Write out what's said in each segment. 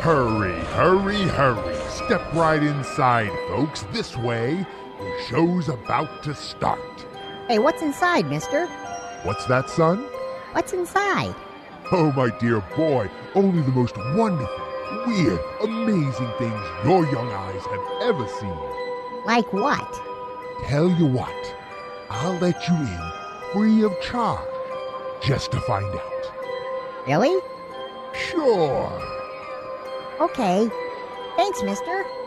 Hurry, hurry, hurry. Step right inside, folks. This way. The show's about to start. Hey, what's inside, mister? What's that, son? What's inside? Oh, my dear boy, only the most wonderful, weird, amazing things your young eyes have ever seen. Like what? Tell you what, I'll let you in free of charge just to find out. Really? Sure. Okay. Thanks, mister.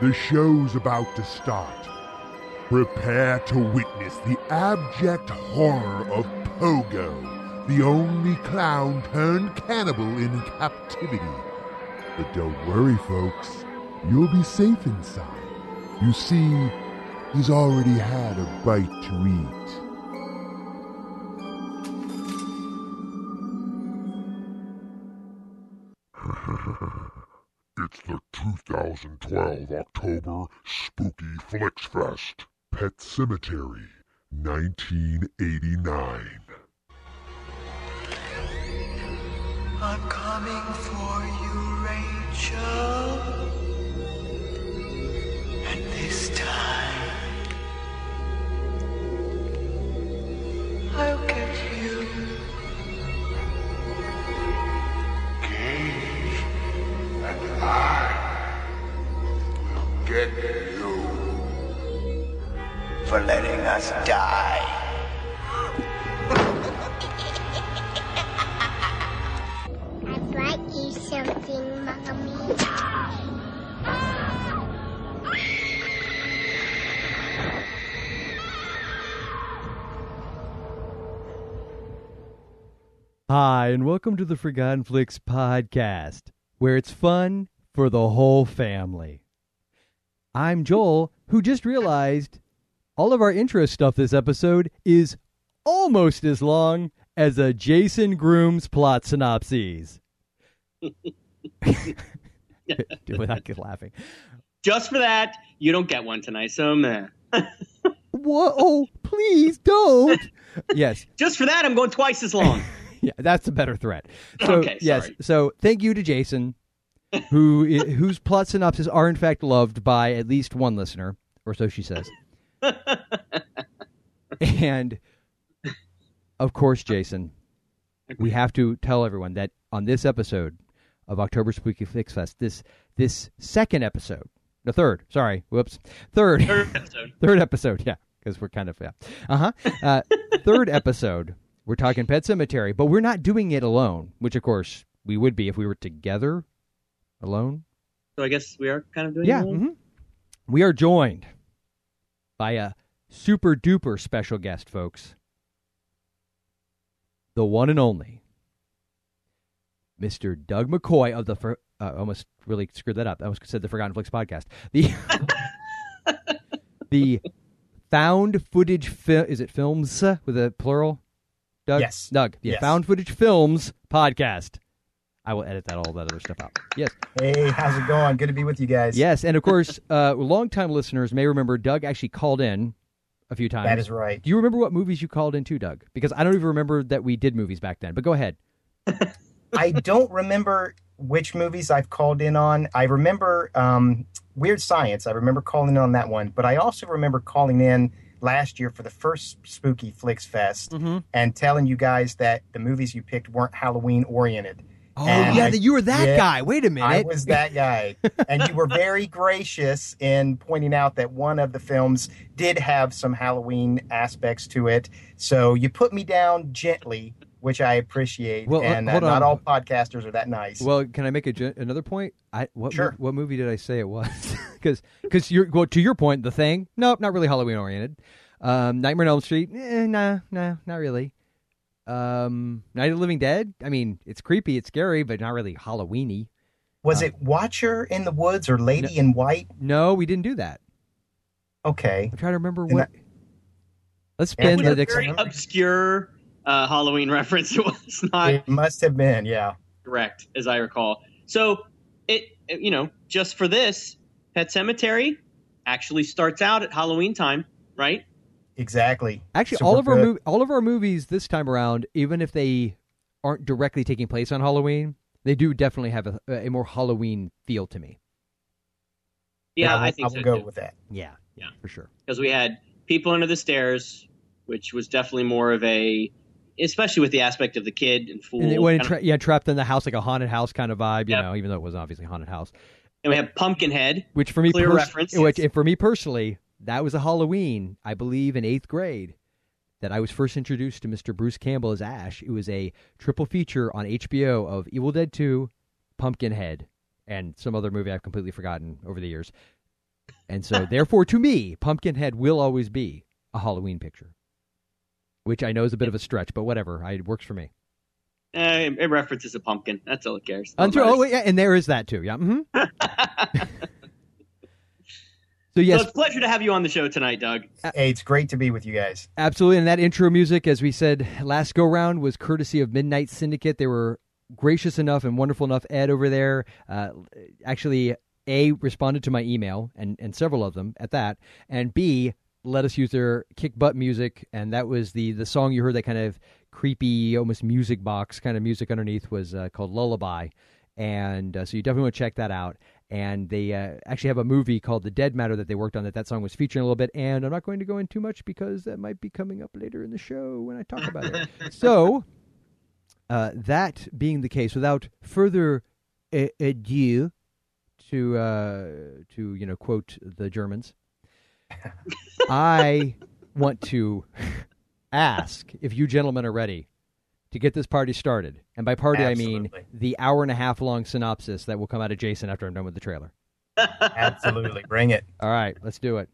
The show's about to start. Prepare to witness the abject horror of Pogo, the only clown turned cannibal in captivity. But don't worry, folks. You'll be safe inside. You see, he's already had a bite to eat. Spooky Flix Fest, Pet Sematary, 1989. I'm coming for you, Rachel. And this time, I'll get you. Cage, and I will get you. For letting us die. I'd like you something, Mommy. Hi, and welcome to the Forgotten Flix podcast, where it's fun for the whole family. I'm Joel, who just realized all of our intro stuff this episode is almost as long as a Jason Grooms plot it without laughing. Just for that, you don't get one tonight. So, meh. Whoa, oh, please don't. yes, just for that, I'm going twice as long. yeah, that's a better threat. So, Okay, yes, so thank you to Jason, who whose plot synopses are in fact loved by at least one listener, or so she says. and of course, Jason, we have to tell everyone that on this episode of October Spooky Flix Fest, this this second episode, the third, sorry, whoops, third, Third episode. third episode, yeah, because we're kind of yeah, uh-huh. uh Third episode, we're talking Pet Sematary, but we're not doing it alone, which of course we would be if we were together, alone. So I guess we are kind of doing Yeah, it. alone? mhm. we are joined by a super duper special guest, folks. The one and only Mr. Doug McCoy of the. For, uh, I almost really screwed that up. I almost said the Forgotten Flix podcast. The the found footage fi- is it films with a plural? Doug. Yes. Doug. Yeah. Yes. Found footage films podcast. I will edit that all that other stuff out. Yes. Hey, how's it going? Good to be with you guys. Yes, and of course, uh, longtime listeners may remember Doug actually called in a few times. That is right. Do you remember what movies you called in to, Doug? Because I don't even remember that we did movies back then. But go ahead. I don't remember which movies I've called in on. I remember um, Weird Science. I remember calling in on that one, but I also remember calling in last year for the first Spooky Flix Fest Mm-hmm. and telling you guys that the movies you picked weren't Halloween oriented. Oh And yeah, I- that you were that yeah, guy. Wait a minute. I was that guy. and you were very gracious in pointing out that one of the films did have some Halloween aspects to it. So you put me down gently, which I appreciate. Well, and uh, not all podcasters are that nice. Well, can I make a, another point? I what mo- Sure. what movie did I say it was? Because because you're well to your point, the thing. Nope, not really Halloween oriented. Um, Nightmare on Elm Street. Eh, nah, nah, not really. Um, Night of the Living Dead. I mean, it's creepy, it's scary, but not really Halloweeny. Was Uh, it Watcher in the Woods or Lady in White? No, we didn't do that. Okay. I'm trying to remember And what. Let's spin we the next. Very obscure uh, Halloween reference. It was not It must have been, yeah. correct, as I recall. So it, it- you know, just for this, Pet Sematary actually starts out at Halloween time, right? Exactly. Actually, Super all of our good. mov- all of our movies this time around, even if they aren't directly taking place on Halloween, they do definitely have a, a more Halloween feel to me. Yeah, I will, I think will so go too. with that. Yeah, Yeah. for sure. because we had people under the stairs, which was definitely more of a, especially with the aspect of the kid and fool. And it went tra- of- yeah, trapped in the house like a haunted house kind of vibe, you Yep. know, even though it wasn't obviously a haunted house. and we have Pumpkinhead. Which for me, Clear pers- reference, Which yes. and for me personally, that was a Halloween, I believe, in eighth grade, that I was first introduced to Mr. Bruce Campbell as Ash. It was a triple feature on HBO of Evil Dead Two, Pumpkinhead, and some other movie I've completely forgotten over the years. And so, therefore, to me, Pumpkinhead will always be a Halloween picture, which I know is a bit of a stretch, but whatever, I, it works for me. Uh, it references a pumpkin. That's all it cares. Until, oh, yeah, and there is that too. Yeah. hmm so yes, So it's a pleasure to have you on the show tonight, Doug. Hey, it's great to be with you guys. Absolutely. And that intro music, as we said last go round, was courtesy of Midnight Syndicate. They were gracious enough and wonderful enough. Ed over there uh, actually, A, responded to my email, and, and several of them at that, and B, let us use their kick butt music. And that was the, the song you heard, that kind of creepy, almost music box kind of music underneath, was uh, called Lullaby. And uh, so you definitely want to check that out. And they uh, actually have a movie called The Dead Matter that they worked on that that song was featuring a little bit. And I'm not going to go in too much because that might be coming up later in the show when I talk about it. So, uh, that being the case, without further a- ado, to uh, to you know quote the Germans, I want to ask if you gentlemen are ready to get this party started. And by party, I mean the hour and a half long synopsis that will come out of Jason after I'm done with the trailer. Absolutely. Bring it. All right, let's do it.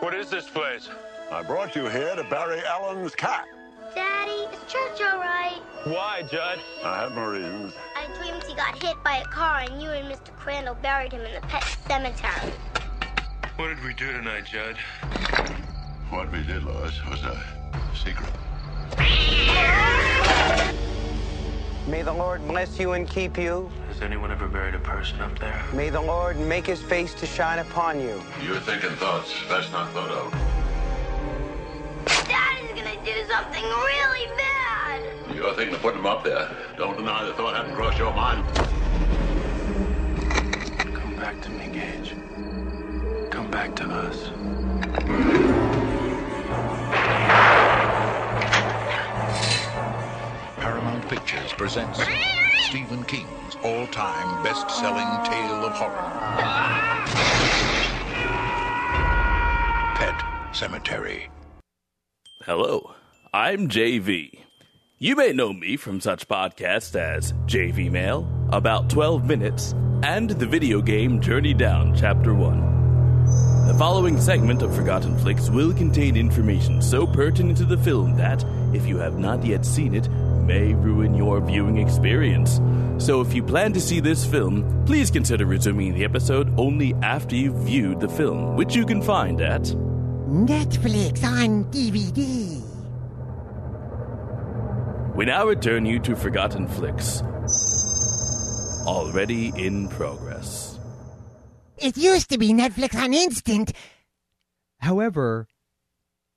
What is this place? I brought you here to bury Alan's cat. Daddy, is church all right? Why, Jud? I have my reasons. I dreamed he got hit by a car and you and Mr. Crandall buried him in the pet cemetery. What did we do tonight, Jud? What we did, Louis, was a secret. May the Lord bless you and keep you. Has anyone ever buried a person up there? May the Lord make his face to shine upon you. You're thinking thoughts best not thought of. Daddy's gonna do something really bad. You're thinking of putting them up there. Don't deny the thought hadn't crossed your mind. Back to us. Paramount Pictures presents Stephen King's all-time best-selling tale of horror. Pet Sematary. Hello, I'm JV. You may know me from such podcasts as JV Mail, About 12 Minutes, and the video game Journey Down Chapter 1. The following segment of Forgotten Flix will contain information so pertinent to the film that, if you have not yet seen it, may ruin your viewing experience. So if you plan to see this film, please consider resuming the episode only after you've viewed the film, which you can find at Netflix on DVD. We now return you to Forgotten Flix. Already in progress. It used to be Netflix on Instant. However,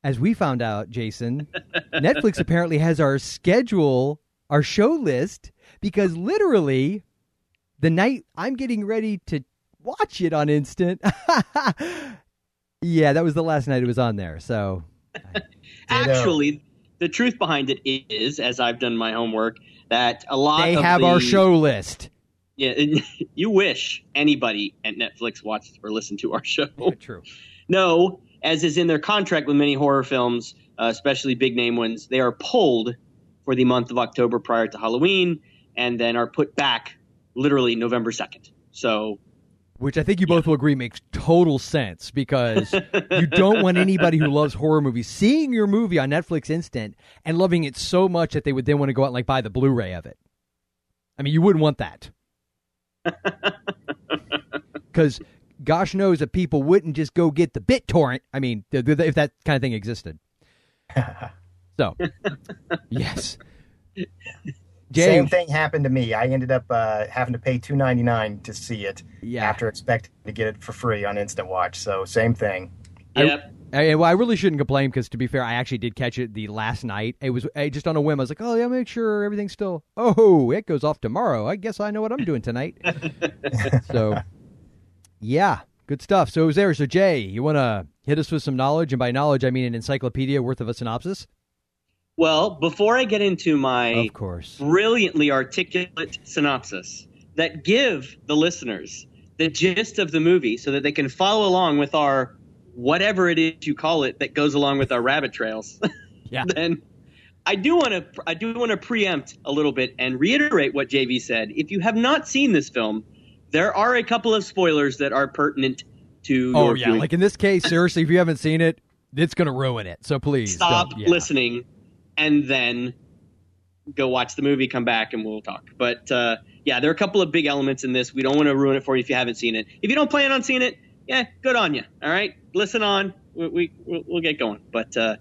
as we found out, Jason, Netflix apparently has our schedule, our show list, because literally the night I'm getting ready to watch it on Instant. yeah, that was the last night it was on there. So Actually, the truth behind it is, as I've done my homework, that a lot they of have the, our show list. Yeah, you wish anybody at Netflix watched or listened to our show. True. No, as is in their contract with many horror films, uh, especially big name ones, they are pulled for the month of October prior to Halloween, and then are put back literally November second. So which I think you both will agree makes total sense because you don't want anybody who loves horror movies seeing your movie on Netflix Instant and loving it so much that they would then want to go out and like buy the Blu-ray of it. I mean, you wouldn't want that. Because gosh knows that people wouldn't just go get the BitTorrent. I mean, th- th- if that kind of thing existed. so, yes. Jay, Same thing happened to me. I ended up uh, having to pay two ninety nine to see it Yeah. after expecting to get it for free on Instant Watch. So same thing. Yep. I, well, I really shouldn't complain because, to be fair, I actually did catch it the last night. It was I, just on a whim. I was like, "Oh yeah, make sure everything's still." Oh, it goes off tomorrow. I guess I know what I'm doing tonight. so, yeah, good stuff. So it was there. So Jay, you want to hit us with some knowledge, and by knowledge, I mean an encyclopedia worth of a synopsis. Well, before I get into my Of course. brilliantly articulate synopsis that give the listeners the gist of the movie so that they can follow along with our whatever it is you call it that goes along with our rabbit trails. Yeah. then I do want to I do want to preempt a little bit and reiterate what JV said. If you have not seen this film, there are a couple of spoilers that are pertinent to Oh yeah, viewing. like in this case, seriously, if you haven't seen it, it's going to ruin it. So please stop. Yeah. listening and then go watch the movie come back and we'll talk but uh, yeah there are a couple of big elements in this we don't want to ruin it for you if you haven't seen it if you don't plan on seeing it yeah good on you all right listen on. We, we we'll, we'll get going. But uh,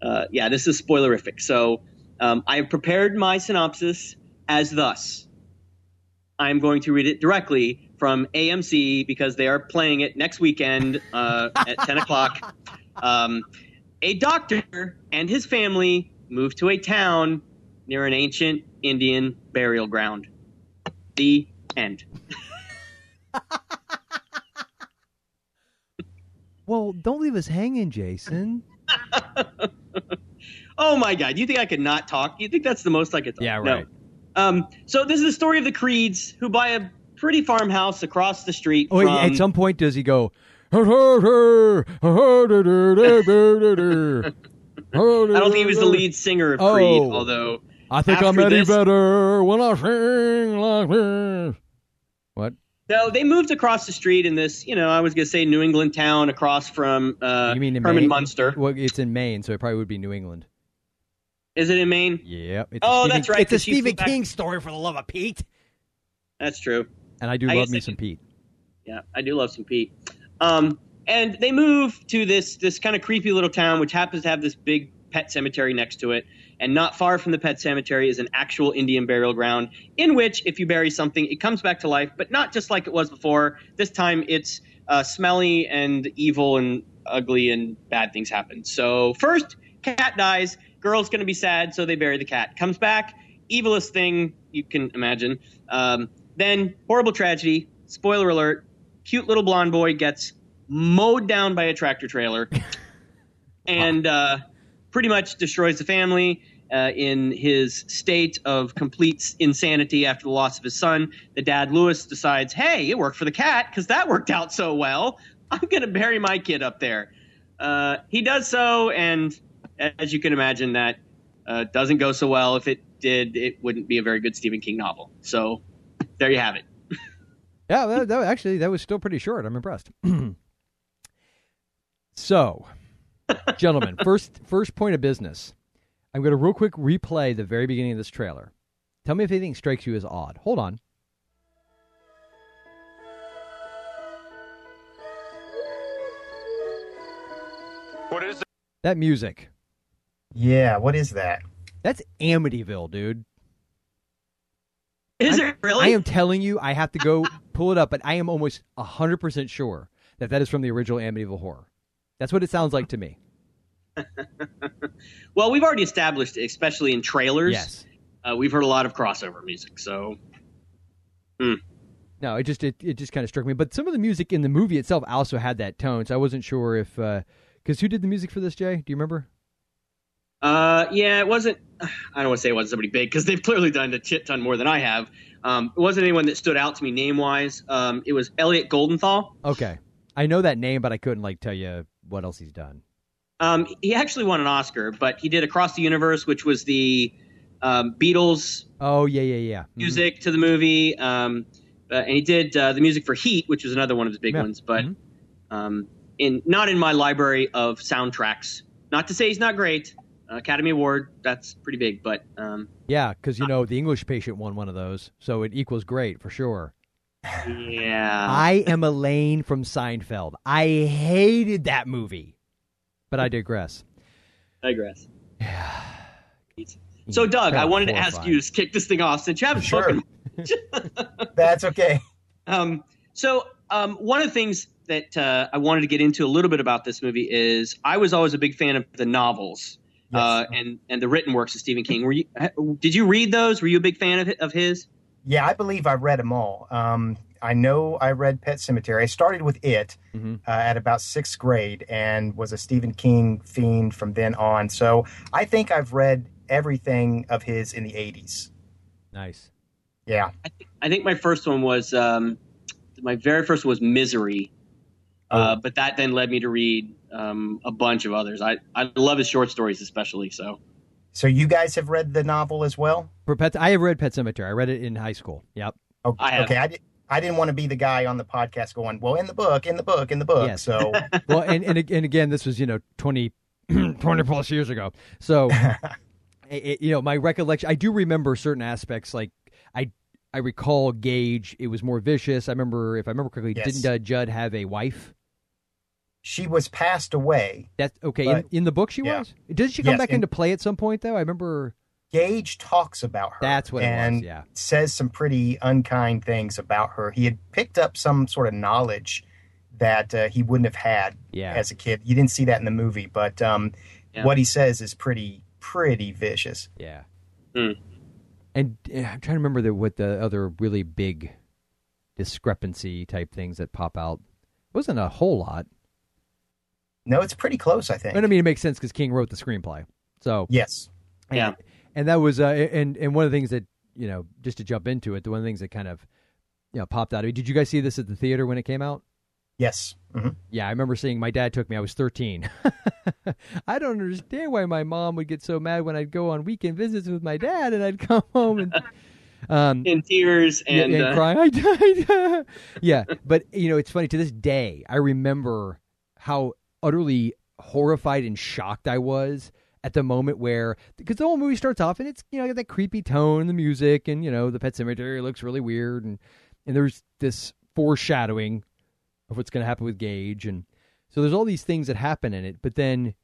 uh, yeah this is spoilerific. So um, i have prepared my synopsis as thus. I'm going to read it directly from amc because they are playing it next weekend uh, at 10 o'clock. Um, a doctor and his family move to a town near an ancient Indian burial ground. The end. Well, don't leave us hanging, Jason. Oh my God! You think I could not talk? You think that's the most I could talk? Yeah, No. right. Um, so this is the story of the Creeds who buy a pretty farmhouse across the street Oh, from. at some point, does he go? I I don't think he was the lead singer of Creed, Oh. although I think I'm after Eddie this- better when I sing like this. No, they moved across the street in this, you know, I was going to say New England town across from uh, You mean in Herman Maine? Munster. Well, it's in Maine, so it probably would be New England. Is it in Maine? It's Oh, Stephen, that's right, It's a Stephen back- King story for the love of Pete. That's true. And I do I love me some Pete. Yeah, I do love some Pete. Um, and they move to this this kind of creepy little town, which happens to have this big pet cemetery next to it. And not far from the pet cemetery is an actual Indian burial ground, in which if you bury something, it comes back to life, but not just like it was before. This time, it's uh, smelly and evil and ugly, and bad things happen. So first, cat dies. Girl's gonna be sad, so they bury the cat. Comes back, evilest thing you can imagine. Um, then horrible tragedy. Spoiler alert: cute little blonde boy gets mowed down by a tractor trailer, and uh, pretty much destroys the family. Uh, in his state of complete insanity after the loss of his son, the dad Louis decides, "Hey, it worked for the cat because that worked out so well. I'm going to bury my kid up there." Uh, he does so, and as you can imagine, that uh, doesn't go so well. If it did, it wouldn't be a very good Stephen King novel. So there you have it. Yeah, that, that actually that was still pretty short. I'm impressed. so, gentlemen, first first point of business. I'm going to real quick replay the very beginning of this trailer. Tell me if anything strikes you as odd. Hold on. What is That music. Yeah, what is that? That's Amityville, dude. Is I'm- it really? I am telling you, I have to go pull it up, but I am almost 100% sure that that is from the original Amityville Horror. That's what it sounds like to me. Well, we've already established, especially in trailers. Yes. Uh, we've heard a lot of crossover music. So No, it just it, it just kind of struck me. But some of the music in the movie itself also had that tone, so I wasn't sure if because who did the music for this, Jay? Do you remember? Uh, yeah, it wasn't. I don't want to say it wasn't somebody big because they've clearly done a shit ton more than I have. Um, it wasn't anyone that stood out to me name wise. Um, it was Elliot Goldenthal. Okay, I know that name, but I couldn't like tell you what else he's done. Um, he actually won an Oscar, but he did Across the Universe, which was the um, Beatles Oh yeah, yeah, yeah. Mhm. music to the movie. Um, uh, and he did uh, the music for Heat, which was another one of his big Yeah. ones. But Mm-hmm. um, in not in my library of soundtracks. Not to say he's not great. Uh, Academy Award, that's pretty big, but um, Yeah, because you know the English Patient won one of those, so it equals great for sure. Yeah. I am Elaine from Seinfeld. I hated that movie, but I digress. digress. So, Doug, I wanted to ask you to kick this thing off since you haven't Sure. spoken. That's okay. Um, so, um, one of the things that uh, I wanted to get into a little bit about this movie is I was always a big fan of the novels uh, and and the written works of Stephen King. Were you? Did you read those? Were you a big fan of of his? Yeah, I believe I read them all. Um, I know I read Pet Sematary. I started with it Mm-hmm. uh, at about sixth grade and was a Stephen King fiend from then on. So I think I've read everything of his in the 80s. Nice. Yeah. I think my first one was um, my very first one was Misery, uh, but that then led me to read um, a bunch of others. I I love his short stories especially. So So you guys have read the novel as well? For Pet, I have read Pet Sematary. I read it in high school. Yep. Okay. I okay. I, di- I didn't want to be the guy on the podcast going, well, in the book, in the book, in the book. Yes. So well, and, and and again, this was you know 20, 20 plus years ago. So, it, you know, my recollection, I do remember certain aspects. Like I, I recall Gage. It was more vicious. I remember, if I remember correctly, Yes. didn't uh, Jud have a wife? she was passed away. That's okay. In, But- in the book, she yeah. was. Did she come Yes, back in- into play at some point though? I remember. Gage talks about her. That's what it was, and yeah. says some pretty unkind things about her. He had picked up some sort of knowledge that uh, he wouldn't have had Yeah. as a kid. You didn't see that in the movie, but um, Yeah. what he says is pretty, pretty vicious. Yeah. Hmm. And uh, I'm trying to remember the, what the other really big discrepancy type things that pop out. It wasn't a whole lot. No, it's pretty close, I think. And I mean, it makes sense because King wrote the screenplay. So yes, and, Yeah. And that was uh, and and one of the things that you know just to jump into it, the one of the things that kind of you know popped out. Did you guys see this at the theater when it came out? yes. hmm Yeah, I remember seeing. My dad took me. I was thirteen. I don't understand why my mom would get so mad when I'd go on weekend visits with my dad, and I'd come home and um, in tears yeah, and, and uh, crying. I died. yeah, but you know, it's funny to this day. I remember how utterly horrified and shocked I was at the moment where because the whole movie starts off and it's you know that creepy tone, the music, and you know the pet cemetery looks really weird, and and there's this foreshadowing of what's going to happen with Gage, and so there's all these things that happen in it, but then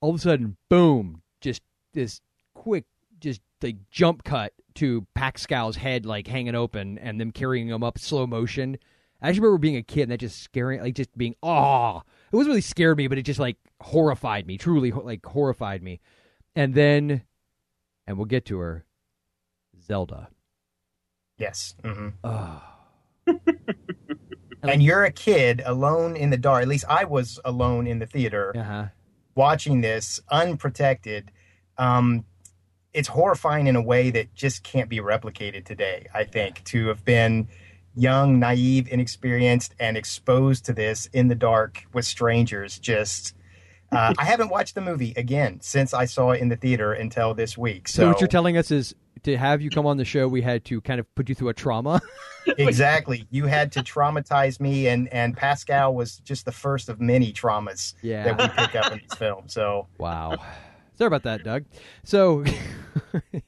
all of a sudden, boom, just this quick, just like jump cut to Pascow's head like hanging open and them carrying him up slow motion. I just remember being a kid and that just scaring, like just being, oh, it wasn't really scared me, but it just like horrified me, truly like horrified me. And then, and we'll get to her, Zelda. Yes. hmm Oh, And you're a kid alone in the dark. At least I was alone in the theater uh-huh. watching this unprotected. Um, it's horrifying in a way that just can't be replicated today, I think, to have been young, naive, inexperienced, and exposed to this in the dark with strangers. Just, uh, I haven't watched the movie again since I saw it in the theater until this week. So, So, what you're telling us is to have you come on the show, we had to kind of put you through a trauma. exactly, you had to traumatize me, and and Pascow was just the first of many traumas Yeah. that we pick up in this film. So, wow. Sorry about that, Doug. So, yeah.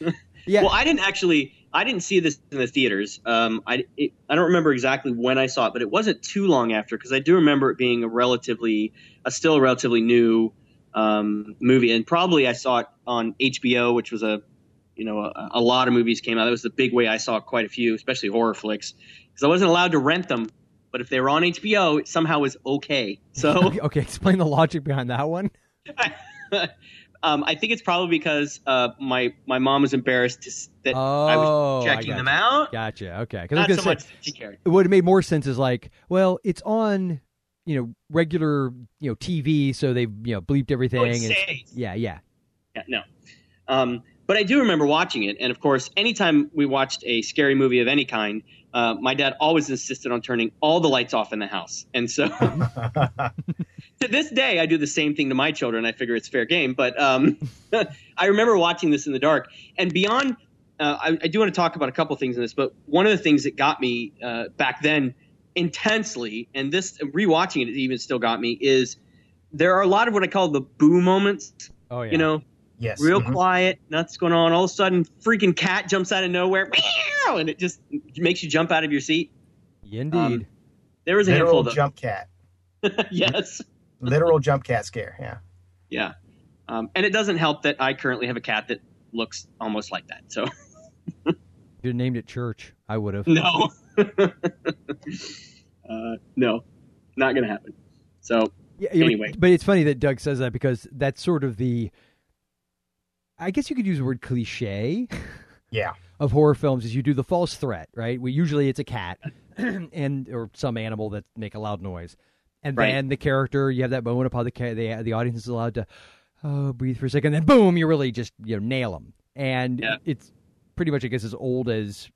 Well, I didn't actually. I didn't see this in the theaters. Um, I it, I don't remember exactly when I saw it, but it wasn't too long after because I do remember it being a relatively, a still relatively new um, movie, and probably I saw it on HBO, which was a, you know, a, a lot of movies came out. That was the big way I saw quite a few, especially horror flicks, because I wasn't allowed to rent them. But if they were on HBO, it somehow was okay. So okay, explain the logic behind that one. um, I think it's probably because uh, my my mom was embarrassed to, s- that I Oh, was I checking gotcha. them out. Gotcha. Okay. Because Not I was so gonna much say, that she cared. what made more sense is like, well, it's on, you know, regular, you know, TV, so they, you know, bleeped everything. Oh, it and it's- yeah, yeah. Yeah, no. Um, but I do remember watching it, and of course, anytime we watched a scary movie of any kind, uh, my dad always insisted on turning all the lights off in the house, and so to this day, I do the same thing to my children. I figure it's fair game, but um, I remember watching this in the dark, and beyond uh, I, I do want to talk about a couple things in this, but one of the things that got me uh, back then intensely, and this rewatching it even still got me, is there are a lot of what I call the boo moments. Oh yeah. You know, Yes. real mhm. quiet, nothing's going on. All of a sudden, freaking cat jumps out of nowhere, meow, and it just makes you jump out of your seat. Indeed. Um, There was a handful of those. jump cat. yes. Literal jump cat scare. Yeah. Yeah. Um, and it doesn't help that I currently have a cat that looks almost like that. So You'd named it Church. I would have. no, uh, no, not gonna happen. So Yeah, yeah, Anyway. but it's funny that Doug says that because that's sort of the. I guess you could use the word cliche Yeah. of horror films is you do the false threat, right? We usually it's a cat and or some animal that make a loud noise, and Right. then the character you have that moment upon the the the audience is allowed to oh, breathe for a second, then boom, you really just you know nail them, and Yeah. it's pretty much I guess as old as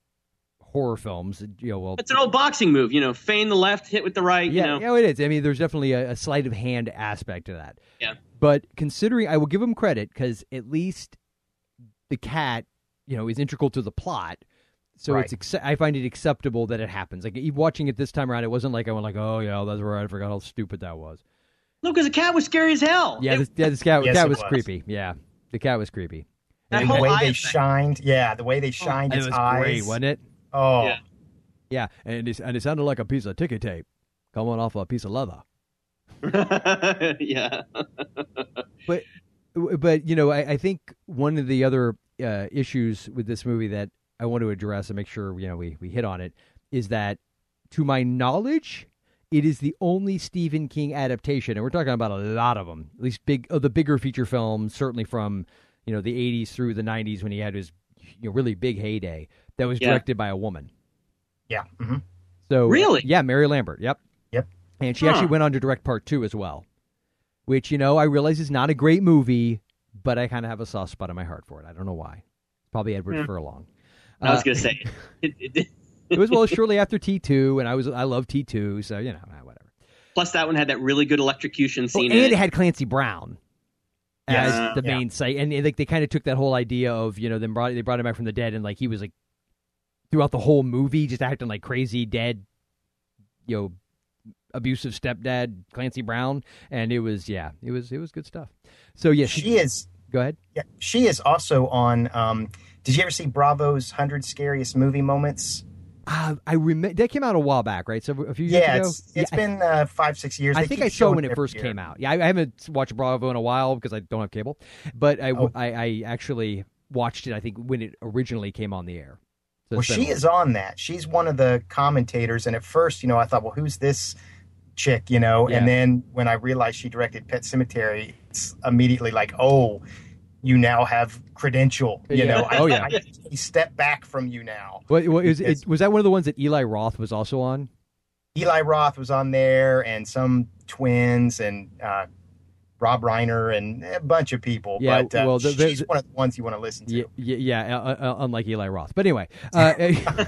horror films. You know, well, it's an old boxing move, you know, feign the left, hit with the right. yeah, you know, yeah, it is. I mean, there's definitely a, a sleight of hand aspect to that. Yeah. But considering, I will give him credit because at least the cat, you know, is integral to the plot. So Right. it's I find it acceptable that it happens. Like watching it this time around, it wasn't like I went like, oh yeah, that's right. I forgot how stupid that was. no, because the cat was scary as hell. Yeah, It- this, yeah, this cat, Yes, cat was, was. creepy. Yeah, the cat was creepy. that the way they effect. shined. Yeah. The way they shined it its was eyes. great, wasn't it? Oh. Yeah. Yeah, and it, and it sounded like a piece of ticket tape coming off a piece of leather. yeah. but but you know I, I think one of the other uh, issues with this movie that I want to address and make sure you know we, we hit on it is that to my knowledge it is the only Stephen King adaptation and we're talking about a lot of them at least big of the bigger feature films certainly from you know the 80s through the 90s when he had his you know really big heyday that was Yeah. directed by a woman Yeah. hmm so Really? yeah Mary Lambert yep Yep. and she Huh. actually went on to direct part two as well, which you know I realize is not a great movie, but I kind of have a soft spot in my heart for it. I don't know why. Probably Edward Yeah. Furlong. I was Uh, gonna say it, it, it was well shortly after T two, and I was I love T two, so you know ah, whatever. Plus, that one had that really good electrocution Oh, scene. and in it it. had Clancy Brown Yes. as the Yeah. main site, and they they kind of took that whole idea of you know them brought they brought him back from the dead, and like he was like throughout the whole movie just acting like crazy dead, you know, abusive stepdad Clancy Brown, and it was yeah, it was it was good stuff. So yeah, She is. Go ahead. Yeah, she is also on. Um, did you ever see Bravo's Hundred Scariest Movie Moments? Uh, I remember that came out a while back, right? So a few years Yeah, ago. it's it's Yeah, been uh, five six years. I, I They think I saw when it first year. came out. Yeah, I, I haven't watched Bravo in a while because I don't have cable, but I, Oh. I, I actually watched it. I think when it originally came on the air. So Well, she is on that. She's one of the commentators, and at first, you know, I thought, well, who's this chick? You know, Yeah. and then when I realized she directed Pet Sematary, it's immediately like, oh, you now have credential. You Yeah. know, I, Oh, yeah. I, I step back from you now. What, what, is, it, was that one of the ones that Eli Roth was also on? Eli Roth was on there, and some twins, and uh, Rob Reiner, and a bunch of people. Yeah, but uh, well, the- the- she's one of the ones you want to listen to. Yeah, yeah, yeah uh, uh, unlike Eli Roth. But anyway, uh,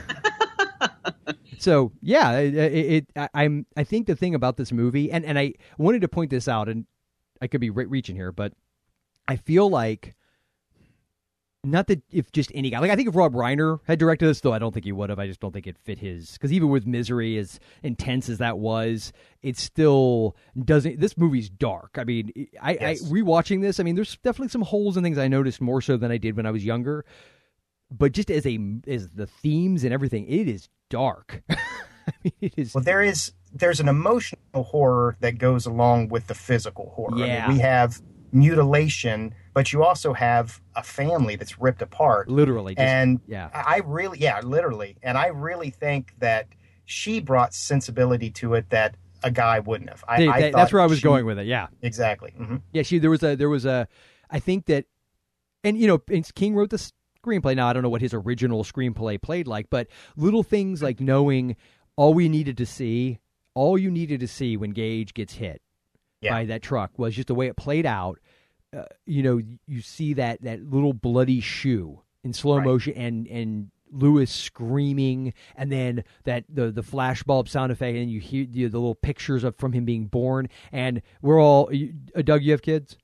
so yeah, it, it, I, I'm. I think the thing about this movie, and and I wanted to point this out, and I could be re- reaching here, but I feel like not that if just any guy, like I think if Rob Reiner had directed this, though I don't think he would have. I just don't think it fit his because even with Misery, as intense as that was, it still doesn't. This movie's dark. I mean, I, Yes. I rewatching this. I mean, there's definitely some holes and things I noticed more so than I did when I was younger. But just as a as the themes and everything, it is dark. I mean, it is. Well, there is there's an emotional horror that goes along with the physical horror. I mean, Yeah. we have mutilation, but you also have a family that's ripped apart. literally, just, and yeah. I really, yeah, literally, and I really think that she brought sensibility to it that a guy wouldn't have. I, They- I that- that's where I was she- going with it. Yeah. Exactly. hmm Yeah, she there was a there was a I think that and you know King wrote the screenplay. Now I don't know what his original screenplay played like, but little things like knowing all we needed to see, all you needed to see when Gage gets hit Yeah. by that truck was just the way it played out. Uh, you know, you see that that little bloody shoe in slow Right. motion and and Louis screaming, and then that the the flashbulb sound effect, and you hear the, the little pictures of from him being born, and we're all. You, uh, Doug, you have kids?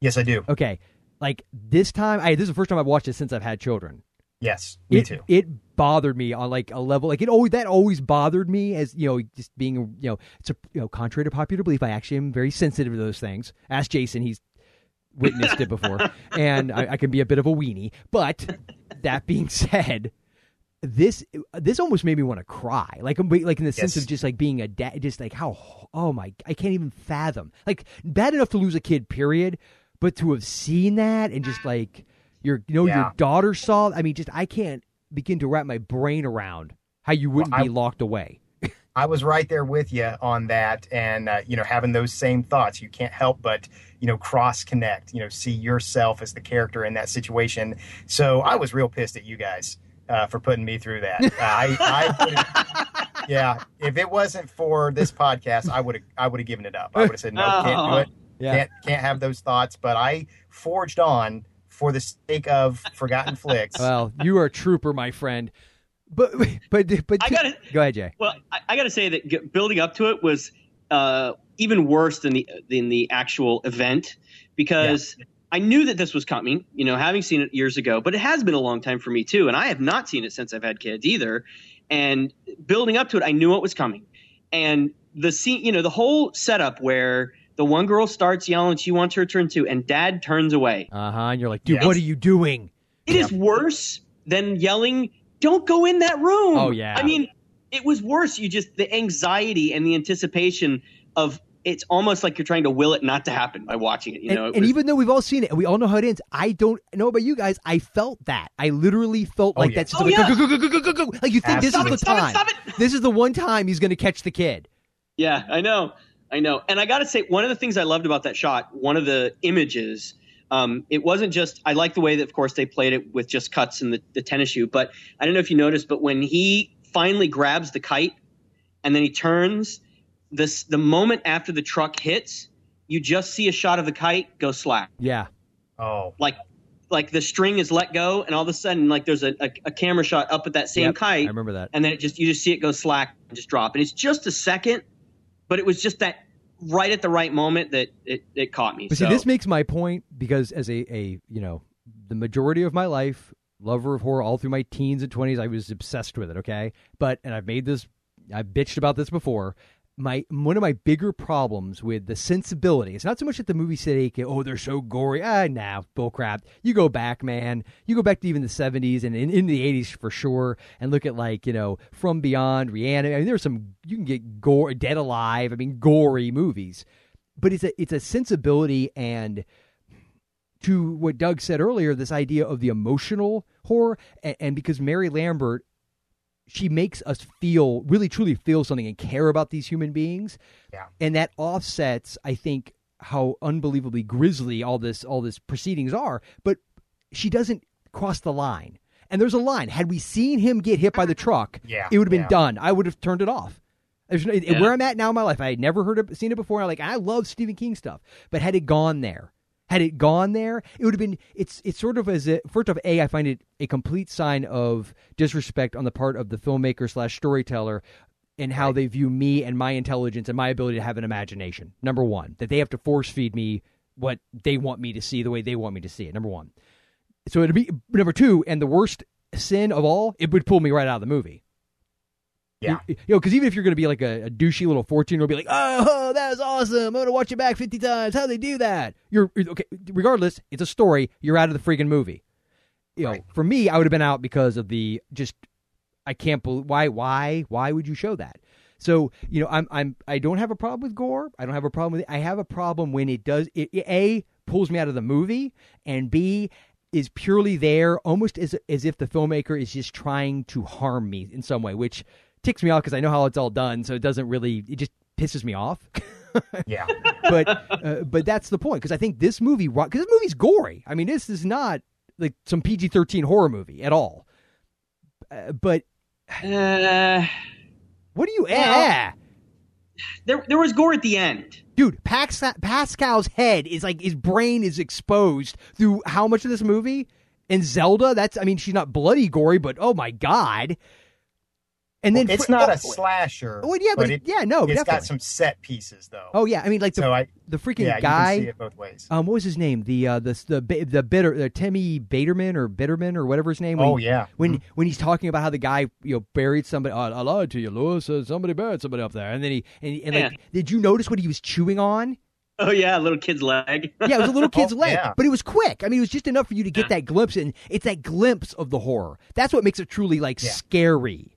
Yes, I do. Okay, like this time, I this is the first time I've watched it since I've had children. Yes, me it, too. It bothered me on like a level like it always that always bothered me as you know just being you know it's a you know contrary to popular belief I actually am very sensitive to those things. Ask Jason, he's witnessed it before, and I, I can be a bit of a weenie. But that being said, this this almost made me want to cry, like like in the sense Yes. of just like being a dad, just like how oh my I can't even fathom like bad enough to lose a kid, period, but to have seen that and just like your you know Yeah. your daughter saw, I mean, just I can't begin to wrap my brain around how you wouldn't Well, be locked away. I was right there with you on that, and uh, you know, having those same thoughts, you can't help but you know cross connect. You know, see yourself as the character in that situation. So I was real pissed at you guys uh, for putting me through that. Uh, I, I yeah, if it wasn't for this podcast, I would have, I would have given it up. I would have said no, can't do it. Yeah. Can't, can't have those thoughts. But I forged on for the sake of Forgotten Flix. Well, you are a trooper, my friend. But but but I gotta- go ahead, Jay. Well, I, I got to say that g- building up to it was uh, even worse than the than the actual event because I knew that this was coming. You know, having seen it years ago, but it has been a long time for me too, and I have not seen it since I've had kids either. And building up to it, I knew it was coming, and the scene, you know, the whole setup where the one girl starts yelling she wants her turn too, and Dad turns away. Uh huh. And you're like, dude, Yeah. what are you doing? It is worse than yelling, "Don't go in that room." Oh, yeah. I mean, it was worse. You just the anxiety and the anticipation of it's almost like you're trying to will it not to happen by watching it. You and, know, it and was, even though we've all seen it and we all know how it ends, I don't know about you guys. I felt that. I literally felt Oh, like yeah. that. Oh, like, yeah. go, go, go, go, go, go, go. Like you think this is Absolutely. the Stop it, time. stop it, stop This is the one time he's going to catch the kid. yeah, I know, I know. And I got to say, one of the things I loved about that shot, one of the images. Um, it wasn't just I like the way that of course they played it with just cuts and the, the tennis shoe, but I don't know if you noticed, but when he finally grabs the kite and then he turns, this the moment after the truck hits, you just see a shot of the kite go slack. Yeah. oh, like like the string is let go and all of a sudden like there's a, a, a camera shot up at that same Yep, kite I remember that. and then it just you just see it go slack and just drop and it's just a second but it was just that right at the right moment that it, it caught me But so see, this makes my point because as a, a you know the majority of my life, lover of horror all through my teens and twenties, I was obsessed with it. Okay, but and I've made this, I've bitched about this before. My one of my bigger problems with the sensibility. It's not so much that the movie said, "Oh, they're so gory." Ah, nah, bullcrap. You go back, man. You go back to even the '70s and in, in the '80s for sure, and look at like you know From Beyond, Rihanna. I mean, there's some you can get gore, Dead Alive. I mean, gory movies but it's a it's a sensibility and to what Doug said earlier, this idea of the emotional horror, and, and because Mary Lambert, she makes us feel really truly feel something and care about these human beings, Yeah. and that offsets, I think, how unbelievably grisly all this all this proceedings are. But she doesn't cross the line, and there's a line. Had we seen him get hit by the mm-hmm. truck, Yeah, it would have been yeah. done. I would have turned it off. There's no, Yeah. Where I'm at now in my life, I had never heard of, seen it before. I like I love Stephen King stuff, but had it gone there, had it gone there, it would have been. It's it's sort of as a first of a. I find it a complete sign of disrespect on the part of the filmmaker slash storyteller. And how they view me and my intelligence and my ability to have an imagination. Number one, that they have to force feed me what they want me to see the way they want me to see it. Number one. So it'd be number two, and the worst sin of all, it would pull me right out of the movie. Yeah. You know, because even if you're going to be like a, a douchey little 14 year old, be like, oh, that was awesome. I'm going to watch it back 50 times. How they do that? You're okay. Regardless, it's a story. You're out of the freaking movie. You know, for me, I would have been out because of the just, I can't believe why, why, why would you show that? So, you know, I'm, I'm, I don't have a problem with gore. I don't have a problem with it. I have a problem when it does, it, it, A, pulls me out of the movie, and B, is purely there almost as, as if the filmmaker is just trying to harm me in some way, which ticks me off because I know how it's all done. So it doesn't really, it just pisses me off. yeah. but uh, but that's the point because I think this movie because this movie's gory. I mean, this is not like some PG thirteen horror movie at all. Uh, but uh, what do you? Well- eh? there there was gore at the end Dude, Pax- Pascow's head is like his brain is exposed through how much of this movie? And Zelda, that's I mean, she's not bloody gory, but oh my god. And then it's fr- not oh, a slasher. Oh, yeah, but it- yeah, no, it's definitely. got some set pieces though. Oh yeah, I mean like the So I- the freaking yeah, you can see it both ways. Um, what was his name? The uh, the the the bitter the Timmy Baterman or Bitterman or whatever his name. when Oh, yeah. when when he's talking about how the guy you know buried somebody. Oh, I lied to you, Louis. Uh, somebody buried somebody up there, and then he and, and like, Yeah. did you notice what he was chewing on? Oh yeah, a little kid's leg. Yeah, it was a little kid's Oh, leg, yeah. but it was quick. I mean, it was just enough for you to get that glimpse, and it's that glimpse of the horror. That's what makes it truly like Yeah. scary.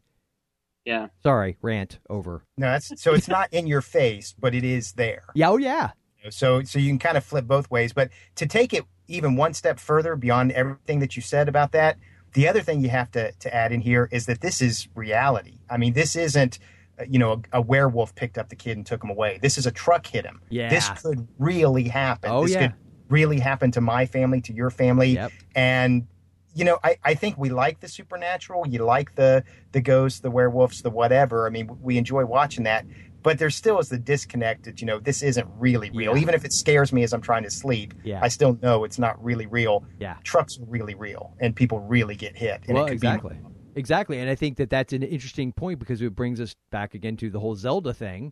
Yeah. Sorry, rant over. No, that's so it's not in your face, but it is there. Yeah, oh yeah, So so you can kind of flip both ways. But to take it even one step further beyond everything that you said about that, the other thing you have to to add in here is that this is reality. I mean, this isn't uh, you know a, a werewolf picked up the kid and took him away. This is a truck hit him. Yeah. This could really happen. Oh, this yeah. could really happen to my family, to your family. Yep. And you know, I, I think we like the supernatural. You like the the ghosts, the werewolves, the whatever. I mean, we enjoy watching that. But there still is the disconnect that you know this isn't really real. Yeah. Even if it scares me as I'm trying to sleep, Yeah. I still know it's not really real. Yeah. trucks are really real, and people really get hit. And well, it could be- exactly, exactly, and I think that that's an interesting point because it brings us back again to the whole Zelda thing.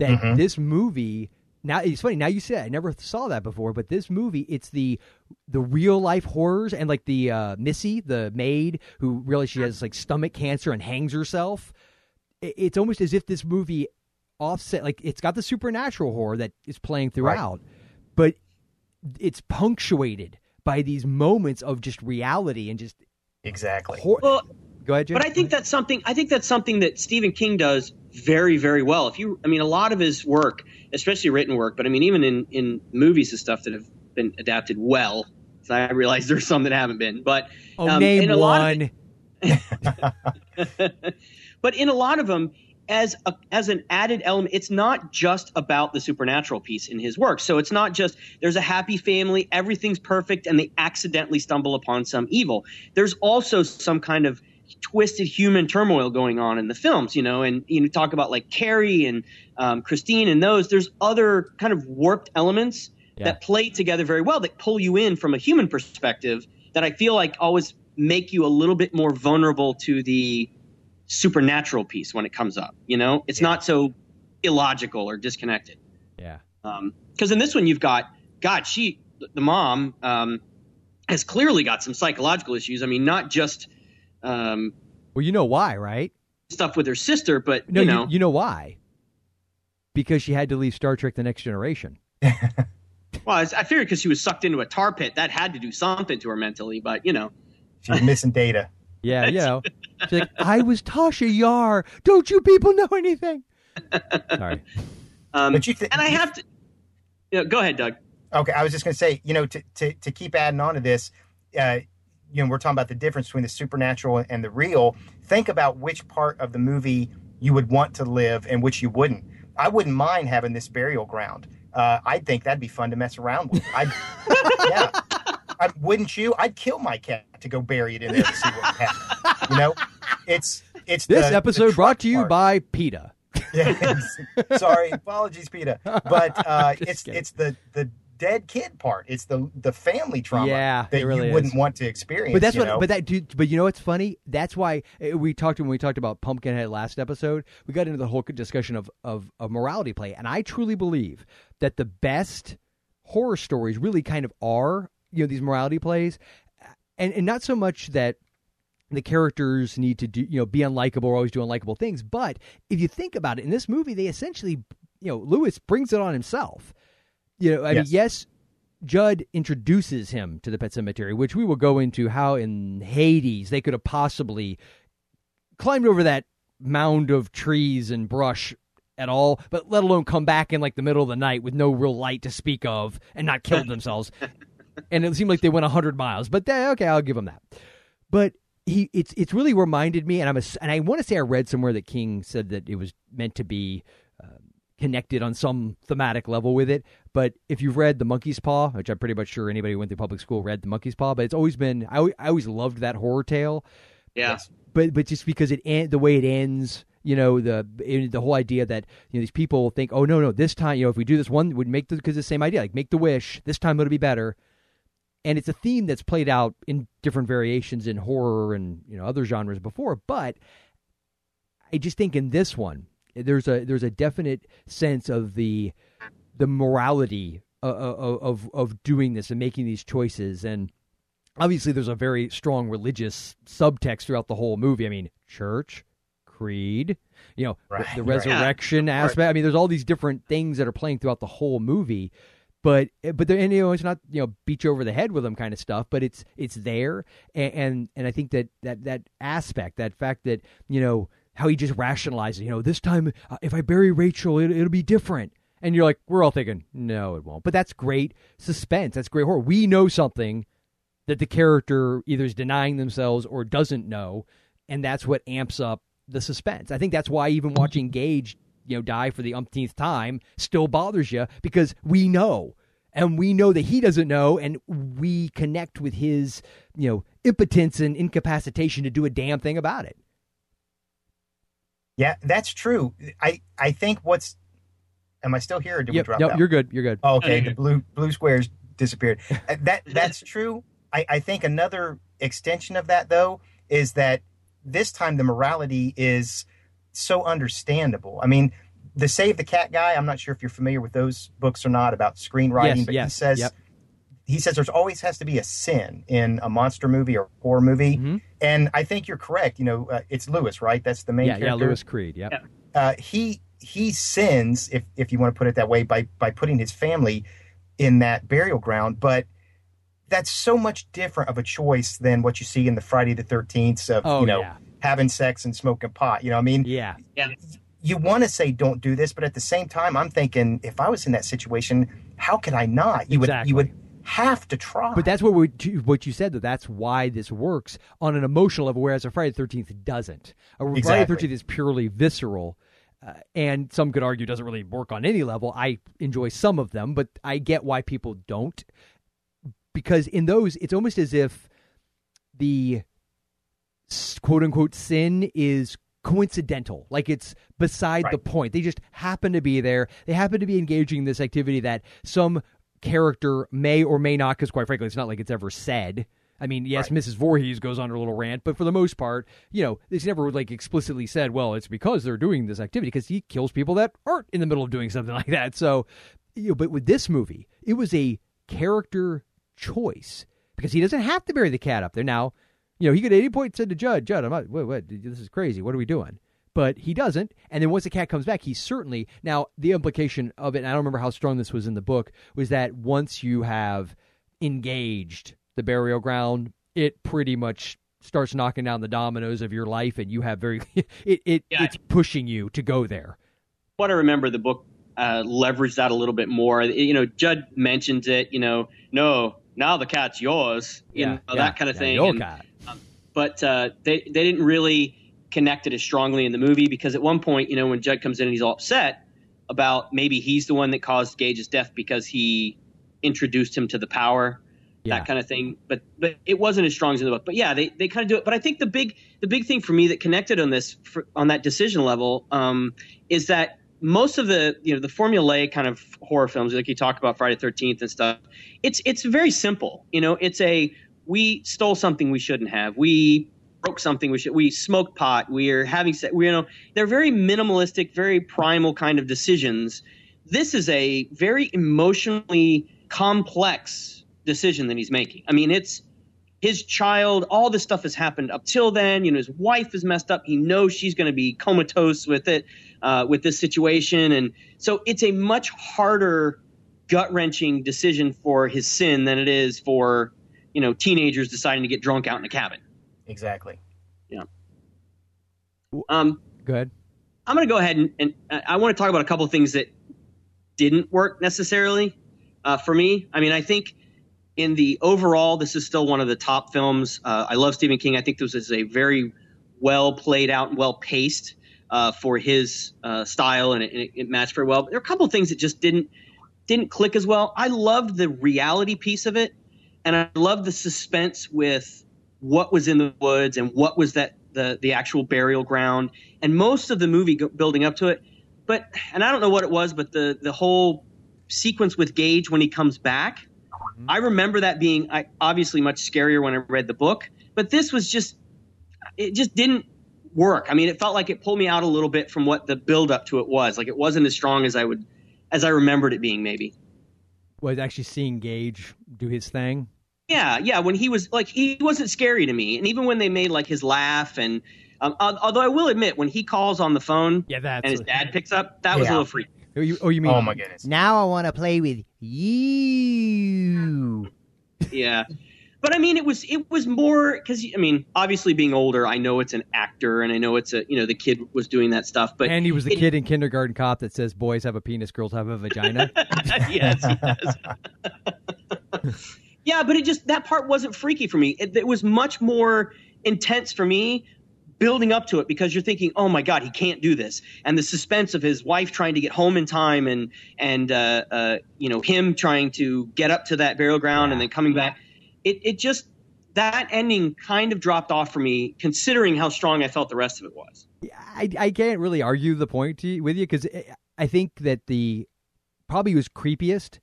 That Mhm. this movie now it's funny. Now you say it, I never saw that before, but this movie it's the the real life horrors and like the uh, Missy, the maid who really she has like stomach cancer and hangs herself. It's almost as if this movie offset like it's got the supernatural horror that is playing throughout, but it's punctuated by these moments of just reality and just exactly. hor- Well, Go ahead, Jim. But I think that's something. I think that's something that Stephen King does very, very well. If you, I mean, a lot of his work, especially written work, but I mean, even in in movies and stuff that have been adapted well. So I realize there's some that haven't been, but oh, um, name in a lot of one. but in a lot of them as a, as an added element it's not just about the supernatural piece in his work so it's not just there's a happy family everything's perfect and they accidentally stumble upon some evil there's also some kind of twisted human turmoil going on in the films you know and you know talk about like carrie and um, christine and those there's other kind of warped elements Yeah. that play together very well that pull you in from a human perspective that i feel like always make you a little bit more vulnerable to the supernatural piece when it comes up. You know, it's not so illogical or disconnected. Yeah. Because in this one, you've got God. She, the mom, um, has clearly got some psychological issues. I mean, not just um, Well, you know why, right? stuff with her sister, but No, you you know, you know why? Because she had to leave Star Trek: The Next Generation. well, I I figured because she was sucked into a tar pit, that had to do something to her mentally. But you know, She's missing data. Yeah, you know. She's like, I was Tasha Yar. Don't you people know anything? Sorry. um, But you thi- and I have to. You know, go ahead, Doug. Okay, I was just going to say, you know, to, to, to keep adding on to this, uh, you know, we're talking about the difference between the supernatural and the real. Think about which part of the movie you would want to live and which you wouldn't. I wouldn't mind having this burial ground. Uh, I'd think that'd be fun to mess around with. I'd, yeah, I, wouldn't you? I'd kill my cat to go bury it in there to see what would happen. You know, it's it's This the- the episode brought to you part. by PETA. Yeah, sorry, apologies, Peter. But uh, it's kidding. it's the the dead kid part. It's the the family trauma Yeah, that really you wouldn't is. want to experience. But that's what. know? But that. Dude, but you know what's funny? That's why uh, we talked when we talked about Pumpkinhead last episode. We got into the whole discussion of of, of morality play, and I truly believe that the best horror stories really kind of are you know these morality plays, and and not so much that the characters need to do you know be unlikable or always do unlikable things, but if you think about it, in this movie they essentially you know Louis brings it on himself. You know, I mean, Yes. yes, Jud introduces him to the pet cemetery, which we will go into how in Hades they could have possibly climbed over that mound of trees and brush at all, but let alone come back in like the middle of the night with no real light to speak of and not killed themselves. and it seemed like they went 100 miles, but eh, okay, I'll give them that. But he it's it's really reminded me and I'm a, and I want to say I read somewhere that King said that it was meant to be connected on some thematic level with it. But if you've read The Monkey's Paw, which I'm pretty much sure anybody who went through public school read The Monkey's Paw, but it's always been I, I always loved that horror tale. Yeah. But but just because it the way it ends, you know the the whole idea that you know these people think, oh no no this time you know if we do this one would make the because the same idea like make the wish this time it'll be better. And it's a theme that's played out in different variations in horror and you know other genres before, but I just think in this one there's a there's a definite sense of the the morality uh, uh, of of, of doing this and making these choices and obviously there's a very strong religious subtext throughout the whole movie. I mean, church, creed, you know, Right, the, the right. resurrection Yeah. aspect. I mean, there's all these different things that are playing throughout the whole movie. But but they're, and, you know it's not you know beat you over the head with them kind of stuff, but it's it's there and and, and I think that, that that aspect, that fact that you know how he just rationalizes, you know, this time uh, if I bury Rachel, it, it'll be different. And you're like, we're all thinking, no, it won't. But that's great suspense. That's great horror. We know something that the character either is denying themselves or doesn't know, and that's what amps up the suspense. I think that's why even watching Gage, you know, die for the umpteenth time still bothers you because we know. And we know that he doesn't know, and we connect with his, you know, impotence and incapacitation to do a damn thing about it. Yeah, that's true. I I think what's am I still here or did Yep, we drop nope, out? you're good. You're good. Oh, okay, the blue blue squares disappeared. Uh, that that's true. I, I think another extension of that though is that this time the morality is so understandable. I mean, the Save the Cat guy. I'm not sure if you're familiar with those books or not about screenwriting, Yes, but yes, he says yep. He says there's always has to be a sin in a monster movie or horror movie, Mm-hmm. and I think you're correct. You know, uh, it's Louis, right? That's the main Yeah, yeah, Louis Creed. Yep. uh, he he sins if if you want to put it that way by by putting his family in that burial ground but that's so much different of a choice than what you see in the Friday the 13th of Oh, you know yeah. having sex and smoking pot you know what I mean yeah yeah you want to say don't do this but at the same time I'm thinking if I was in that situation how could I not you would you would have to try But that's what we, what you said though. That's why this works on an emotional level, whereas a Friday the Thirteenth doesn't. A Friday the Thirteenth is purely visceral, uh, and some could argue doesn't really work on any level. I enjoy some of them, but I get why people don't, because in those it's almost as if the quote unquote sin is coincidental like it's beside the point they just happen to be there they happen to be engaging in this activity that some character may or may not because quite frankly it's not like it's ever said i mean yes mrs Voorhees goes on her little rant but for the most part you know it's never like explicitly said well it's because they're doing this activity because he kills people that aren't in the middle of doing something like that so you know, but with this movie it was a character choice because he doesn't have to bury the cat up there now you know, he could at any point said to Jud, Jud, I'm not, wait, what, this is crazy. What are we doing? But he doesn't. And then once the cat comes back, he certainly, now the implication of it, and I don't remember how strong this was in the book, was that once you have engaged the burial ground, it pretty much starts knocking down the dominoes of your life and you have very, it, it it's pushing you to go there. what I remember, the book uh, leveraged that a little bit more. You know, Jud mentions it. You know, no, now the cat's yours. You Yeah, know, yeah, that kind of yeah, thing. your And, cat. um, but uh, they they didn't really connect it as strongly in the movie because at one point, you know, when Jud comes in and he's all upset about maybe he's the one that caused Gage's death because he introduced him to the power. Yeah. That kind of thing, but but it wasn't as strong as in the book. But yeah, they, they kind of do it. But I think the big the big thing for me that connected on this for, on that decision level um, is that most of the you know the formulaic kind of horror films like you talk about Friday Thirteenth and stuff, it's it's very simple. You know, it's a we stole something we shouldn't have. We broke something we should. We smoked pot. We're having se- we you know they're very minimalistic, very primal kind of decisions. This is a very emotionally complex decision that he's making. I mean, it's his child, all this stuff has happened up till then. You know, his wife is messed up. He knows she's going to be comatose with it, uh, with this situation, and so it's a much harder, gut wrenching decision for his sin than it is for you know teenagers deciding to get drunk out in a cabin. Exactly Yeah. Um, Go ahead. I'm going to go ahead and, and uh, I want to talk about a couple of things that didn't work necessarily uh, for me. I mean, I think in the overall, this is still one of the top films. Uh, I love Stephen King. I think this is a very well played out and well paced uh, for his uh, style, and it, it, it matched very well. But there are a couple of things that just didn't didn't click as well. I loved the reality piece of it, and I loved the suspense with what was in the woods and what was that the the actual burial ground, and most of the movie go, building up to it. But and I don't know what it was, but the the whole sequence with Gage when he comes back, mm-hmm. I remember that being I, obviously much scarier when I read the book. But this was just it just didn't work. I mean, it felt like it pulled me out a little bit from what the build up to it was. Like it wasn't as strong as I would as I remembered it being. Maybe. Was actually seeing Gage do his thing. Yeah, yeah. When he was like, he wasn't scary to me, and even when they made like his laugh, and um, although I will admit, when he calls on the phone, yeah, that's and his dad picks up, that was a little freaky. Oh, you, oh, you mean? Oh my goodness. Now I want to play with you. yeah but i mean it was it was more because i mean obviously being older i know it's an actor and i know it's a you know the kid was doing that stuff but and he was the it- kid in kindergarten cop that says boys have a penis, girls have a vagina. yes he does. yeah but it just that part wasn't freaky for me. It, it was much more intense for me building up to it because you're thinking oh my god he can't do this. And the suspense of his wife trying to get home in time and and uh, uh, you know him trying to get up to that burial ground and then coming back it, it just that ending kind of dropped off for me considering how strong i felt the rest of it was. I, I can't really argue the point you, with you because I think that the probably was creepiest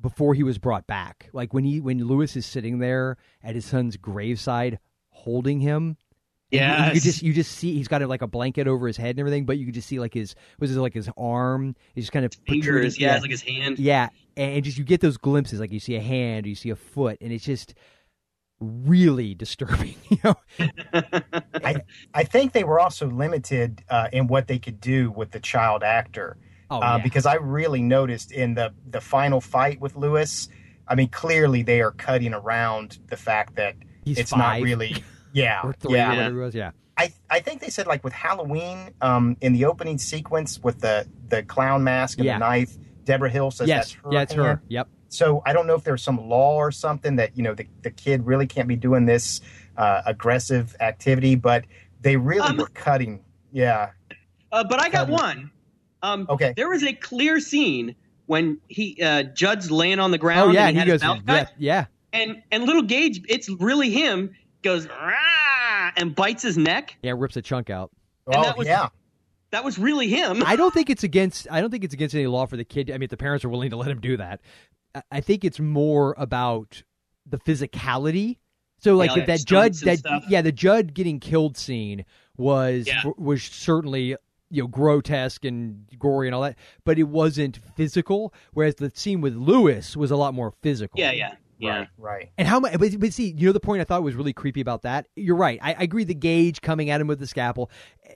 before he was brought back. Like when he when Louis is sitting there at his son's graveside holding him. Yeah, you- you, just you just see he's got like a blanket over his head and everything, but you could just see like his was it like his arm? He's just kind of fingers yeah, it's like his hand yeah, and just you get those glimpses, like you see a hand, you see a foot, and it's just really disturbing. You know, I, I think they were also limited uh, in what they could do with the child actor. Oh, uh, yeah. Because I really noticed in the, the final fight with Louis, I mean, clearly they are cutting around the fact that He's it's five. not really. Yeah. or three, yeah. whatever it was. Yeah, I, I think they said, like, with Halloween, um, in the opening sequence with the, the clown mask and Yeah. the knife, Deborah Hill says yes, that's her. yeah, it's her. Yep. So I don't know if there's some law or something that you know the, the kid really can't be doing this uh, aggressive activity, but they really Um, were cutting. Yeah. Uh, but I got Cutting. one. Um, Okay. There was a clear scene when he uh, Jud's laying on the ground. Oh yeah, and he, he had goes yeah, yeah. and and little Gage, it's really him. Goes "Rah!" and bites his neck. Yeah, rips a chunk out. And oh that was- yeah. That was really him. I don't think it's against. I don't think it's against any law for the kid. I mean, if the parents are willing to let him do that. I- think it's more about the physicality. So, like like that, Jud, that stuff. yeah, the Jud getting killed scene was Yeah. was certainly you know grotesque and gory and all that, but it wasn't physical. Whereas the scene with Louis was a lot more physical. yeah, yeah, yeah. Right. Right. And how much? But, but see, you know the point I thought was really creepy about that. You're right. I, I agree. The Gage coming at him with the scalpel,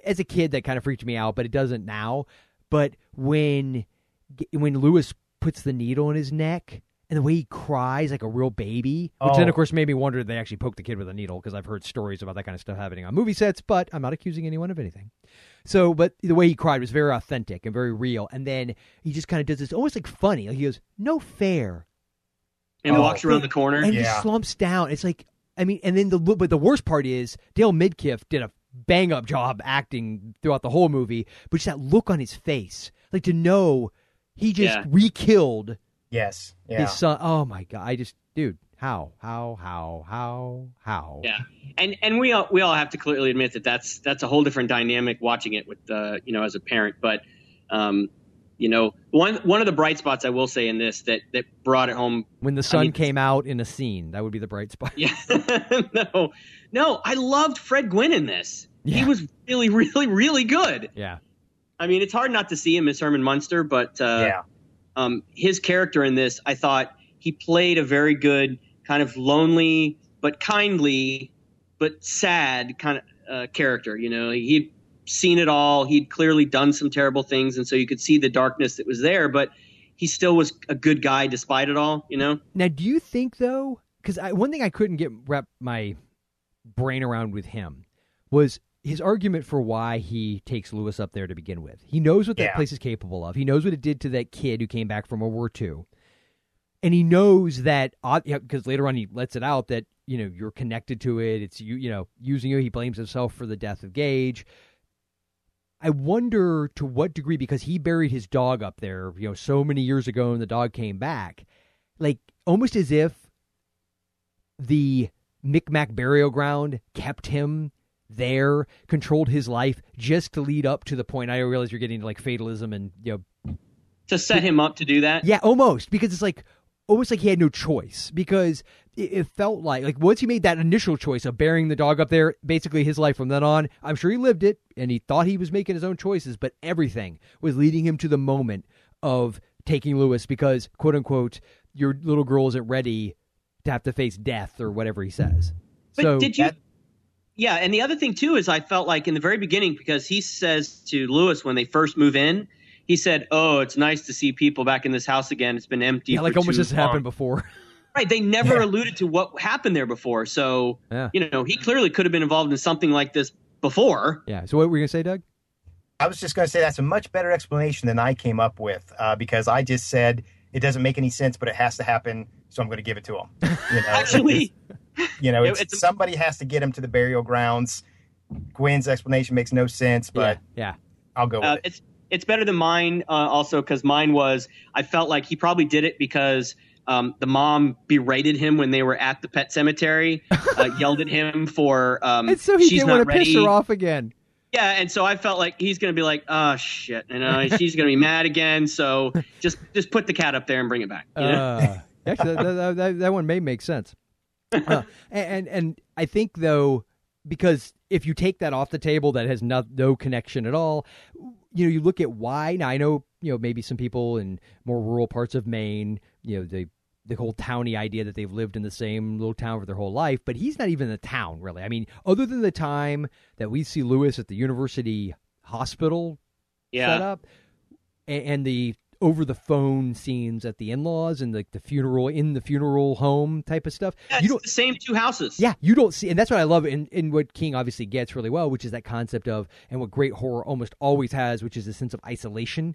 as a kid, that kind of freaked me out, but it doesn't now. But when when Louis puts the needle in his neck and the way he cries like a real baby, which then Oh. of course made me wonder if they actually poked the kid with a needle because I've heard stories about that kind of stuff happening on movie sets. But I'm not accusing anyone of anything. So, but the way he cried was very authentic and very real. And then he just kind of does this almost like funny. Like he goes, "No fair." And Oh. walks around the corner. and he slumps down. It's like I mean, and then the but the worst part is Dale Midkiff did a bang up job acting throughout the whole movie, but just that look on his face, like to know he just Yeah. re-killed Yes. Yeah. his son. Oh my god! I just, dude, how, how, how, how, how? Yeah, and and we all we all have to clearly admit that that's that's a whole different dynamic watching it with uh, you know as a parent. But um, you know, one one of the bright spots I will say in this that that brought it home. When the sun mean- came out in a scene, that would be the bright spot. Yeah, no, no, I loved Fred Gwynne in this. Yeah. He was really, really, really good. Yeah, I mean, it's hard not to see him as Herman Munster, but uh, yeah. Um, his character in this, I thought he played a very good kind of lonely but kindly but sad kind of uh, character. You know, he'd seen it all. He'd clearly done some terrible things, and so you could see the darkness that was there. But he still was a good guy despite it all. You know. Now, do you think though? Because one thing I couldn't get wrap my brain around with him was his argument for why he takes Louis up there to begin with. He knows what that Yeah. place is capable of. He knows what it did to that kid who came back from World War II, and he knows that uh, because later on he lets it out that you know you're connected to it. It's you, you know, using you. He blames himself for the death of Gage. I wonder to what degree because he buried his dog up there, you know, so many years ago, and the dog came back, like almost as if the Micmac burial ground kept him there, controlled his life just to lead up to the point. I realize you're getting to like fatalism and you know, To set him up to do that. yeah, almost because it's like almost like he had no choice because it, it felt like like once he made that initial choice of burying the dog up there, basically his life from then on. I'm sure he lived it and he thought he was making his own choices, but everything was leading him to the moment of taking Louis because quote unquote your little girl isn't ready to have to face death or whatever he says. But so did you? Yeah, and the other thing too is I felt like in the very beginning because he says to Louis when they first move in, he said, "Oh, it's nice to see people back in this house again. It's been empty." yeah, like for almost too just long." happened before. Right. They never Yeah. alluded to what happened there before. So Yeah. you know, he clearly could have been involved in something like this before. Yeah. So what were you gonna say, Doug? I was just going to say that's a much better explanation than I came up with uh, because I just said it doesn't make any sense, but it has to happen, so I'm going to give it to him. You know, Actually, you know, it's, it's somebody has to get him to the burial grounds. Gwynne's explanation makes no sense, but yeah, I'll go with uh, it. it's it's better than mine uh, also because mine was I felt like he probably did it because um, the mom berated him when they were at the pet cemetery, uh, yelled at him for um, And so he she's didn't want to ready. piss her off again. Yeah, and so I felt like he's gonna be like, oh shit, you know, she's gonna be mad again. So just just put the cat up there and bring it back. You know? Uh, actually, that, that, that, that one may make sense. Uh, and, and I think though, because if you take that off the table, that has no no connection at all. You know, you look at why. Now I know you know maybe some people in more rural parts of Maine, you know, the the whole towny idea that they've lived in the same little town for their whole life, but he's not even in the town really. I mean, other than the time that we see Louis at the university hospital Yeah. set up and, and the over the phone scenes at the in-laws and like the funeral in the funeral home type of stuff Yeah, you it's don't the same two houses. yeah you don't see and that's what i love and in what king obviously gets really well which is that concept of and what great horror almost always has which is a sense of isolation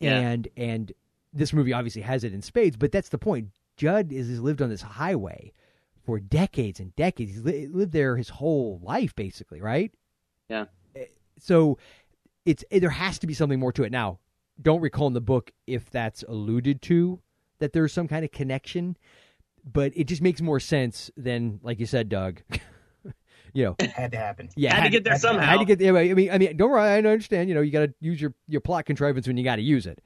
Yeah. and and this movie obviously has it in spades but that's the point jud is has lived on this highway for decades and decades he's li- lived there his whole life basically right Yeah. Eh, so it's eh, there has to be something more to it now don't recall in the book if that's alluded to that there's some kind of connection but it just makes more sense than like you said doug. You know. It had to happen. yeah Had to get there somehow. had to get there i mean i mean don't worry i understand you know you got to use your your plot contrivance when you got to use it.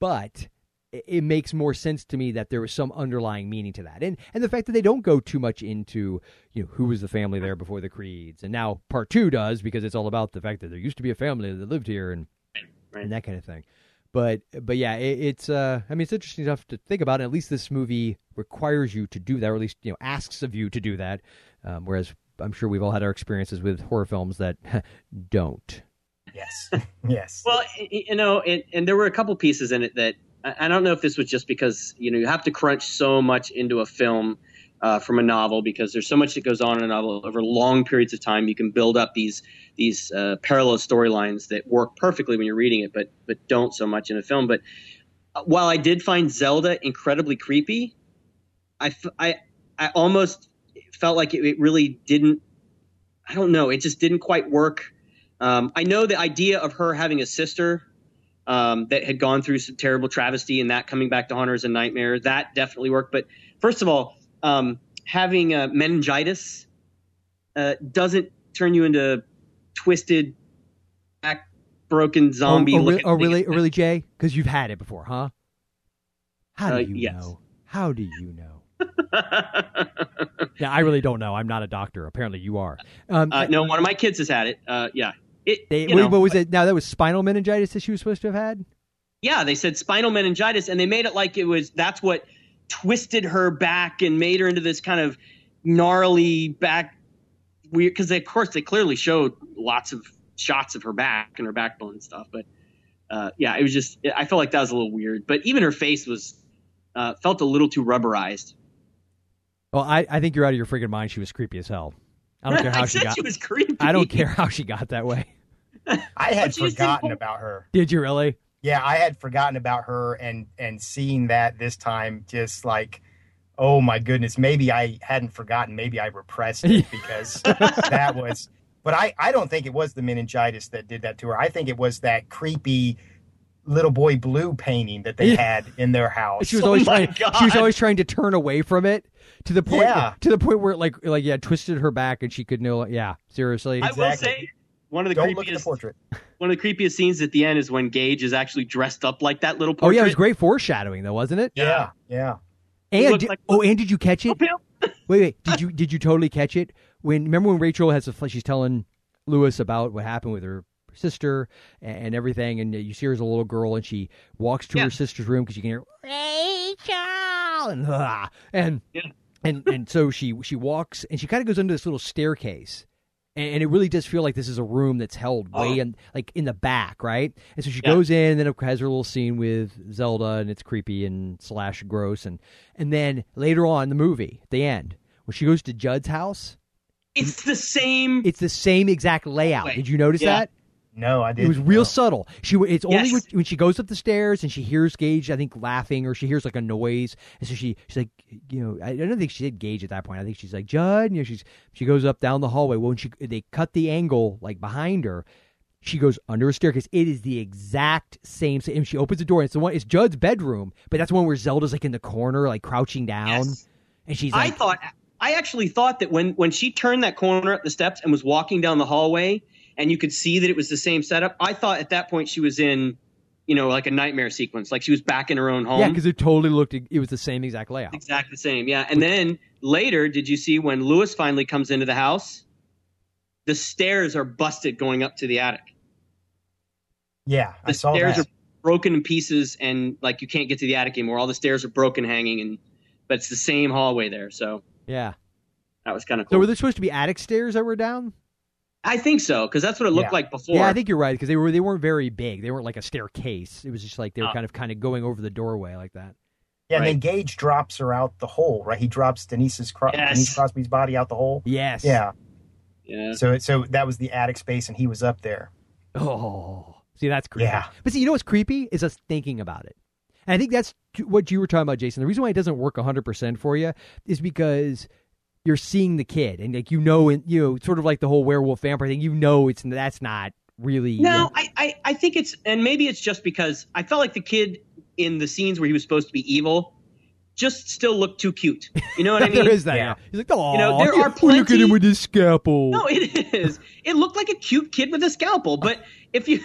But it, it makes more sense to me that there was some underlying meaning to that. And and the fact that they don't go too much into you know who was the family there before the creeds. And now part two does because it's all about the fact that there used to be a family that lived here and Right. and that kind of thing but but yeah it, it's uh i mean it's interesting enough to think about and at least this movie requires you to do that or at least you know asks of you to do that um, whereas i'm sure we've all had our experiences with horror films that don't Yes, yes. Well, y- y- you know, it, and there were a couple pieces in it that I I don't know if this was just because you know you have to crunch so much into a film uh, from a novel because there's so much that goes on in a novel over long periods of time. You can build up these these uh, parallel storylines that work perfectly when you're reading it, but but don't so much in a film. But uh, while I did find Zelda incredibly creepy, I I I almost felt like it, it really didn't. I don't know. It just didn't quite work. Um, I know the idea of her having a sister um, that had gone through some terrible travesty and that coming back to haunt her as a nightmare that definitely worked. But first of all, um, having uh, meningitis uh, doesn't turn you into twisted, back broken zombie. oh, oh, oh really oh, really jay because you've had it before huh how do Uh, you yes. know how do you know yeah i really don't know i'm not a doctor apparently you are um, uh, no, one of my kids has had it. Uh, yeah, it. they, wait, know, what was it now that was spinal meningitis that she was supposed to have had Yeah, they said spinal meningitis, and they made it like it was that's what twisted her back and made her into this kind of gnarly back weird. Because of course they clearly showed lots of shots of her back and her backbone and stuff, but uh, yeah, it was just I felt like that was a little weird. But even her face was uh, felt a little too rubberized. well I, I think you're out of your freaking mind she was creepy as hell i don't care how I she said got she was creepy. i don't care how she got that way I had But she just forgotten about her. did you really Yeah, I had forgotten about her and and seeing that this time just like oh my goodness, maybe I hadn't forgotten, maybe I repressed it because that was but I I don't think it was the meningitis that did that to her. I think it was that creepy little boy blue painting that they Yeah. had in their house. She was Oh always my trying. She was always trying to turn away from it to the point. Yeah. To the point where it like like yeah, twisted her back and she could no. Yeah, seriously. I will Exactly. say one of the Don't look at the creepiest portrait. one of the creepiest scenes at the end is when Gage is actually dressed up like that little person. oh yeah, it was great foreshadowing though, wasn't it? Yeah, yeah. And did- like- oh, and did you catch it? Oh, wait, wait. Did you did you totally catch it when? Remember when Rachel has a she's telling Louis about what happened with her sister and everything, and uh, you see her as a little girl, and she walks to Yeah. her sister's room because you can hear Rachel and and Yeah. and and so she she walks and she kind of goes under this little staircase. And and it really does feel like this is a room that's held uh-huh. way in, like in the back, right? And so she Yeah. goes in, and then has her little scene with Zelda, and it's creepy and slash gross, and and then later on in the movie, at the end, when she goes to Jud's house, It's the same. it's the same exact layout. Wait. Did you notice Yeah. that? No, I didn't. It was real no. subtle. She it's only Yes. when, when she goes up the stairs and she hears Gage, I think laughing, or she hears like a noise, and so she she's like, you know, I, I don't think she did Gage at that point. I think she's like Jud. You know, she's she goes up down the hallway. Well, when she they cut the angle like behind her, she goes under a staircase. It is the exact same. And she opens the door. And it's the one. It's Jud's bedroom, but that's the one where Zelda's like in the corner, like crouching down, Yes. and she's Like, I thought I actually thought that when when she turned that corner at the steps and was walking down the hallway and you could see that it was the same setup, I thought at that point she was in, you know, like a nightmare sequence, like she was back in her own home. yeah, because it totally looked. It was the same exact layout. exactly the same. Yeah, and then later, did you see when Louis finally comes into the house? The stairs are busted going up to the attic. Yeah, I The saw stairs that. are broken in pieces, and like you can't get to the attic anymore. All the stairs are broken, hanging, and but it's the same hallway there. So Yeah. that was kind of cool. So were there supposed to be attic stairs that were down? I think so because that's what it looked Yeah. like before. Yeah, I think you're right because they were they weren't very big. They weren't like a staircase. It was just like they were Oh. kind of kind of going over the doorway like that. Yeah, and then Gage drops her out the hole, right? He drops Denise's Cro- Yes. Denise Crosby's body out the hole. Yes. Yeah. Yeah. So so that was the attic space, and he was up there. Oh, see, that's creepy. Yeah. But see, you know what's creepy is us thinking about it. And I think that's what you were talking about, Jason. The reason why it doesn't work 100% for you is because you're seeing the kid and like you know, and you know, sort of like the whole werewolf vampire thing. You know, it's that's not really. No, I, I, I think it's, and maybe it's just because I felt like the kid in the scenes where he was supposed to be evil just still looked too cute. You know what I mean? there is that. Yeah. He's like, oh, You know, there are look at plenty- him with his scalpel. No, it is. It looked like a cute kid with a scalpel. But if you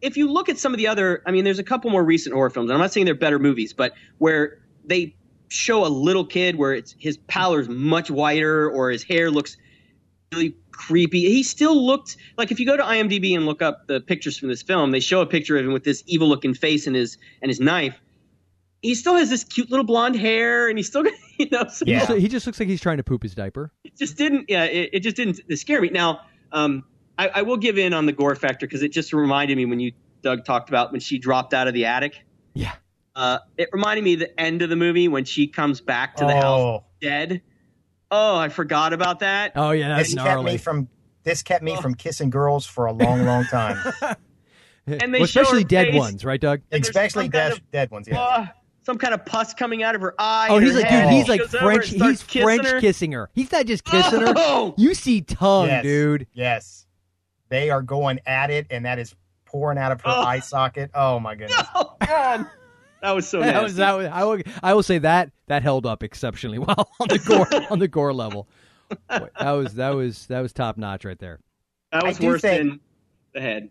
if you look at some of the other, I mean, there's a couple more recent horror films. And I'm not saying they're better movies, but where they show a little kid where it's his pallor's much whiter or his hair looks really creepy. He still looked like if you go to IMDb and look up the pictures from this film, they show a picture of him with this evil looking face and his and his knife. He still has this cute little blonde hair, and he's still, you know, so He Yeah. just- he just looks like he's trying to poop his diaper. it just didn't yeah it, it just didn't scare me now um i, I will give in on the gore factor because it just reminded me when you doug talked about when she dropped out of the attic Yeah. Uh it reminded me of the end of the movie when she comes back to the house oh, dead oh i forgot about that Oh yeah, that's this kept gnarly. me from this kept me Oh. from kissing girls for a long, long time. And they Well, especially dead face. ones, right, Doug? And Especially some kind dead, of- dead ones. Yeah. uh, some kind of pus coming out of her eye Oh, he's like, head, dude, he's like she goes over French. He's kissing French her. kissing her. He's not just kissing her. Oh! You see tongue, yes. dude. Yes. They are going at it, and that is pouring out of her Oh. eye socket. Oh my goodness. oh god that was so That nasty. was that. Was, I will. I will say that that held up exceptionally well on the gore on the gore level. Boy, that was that was that was top notch right there. that was I do worse think- than the head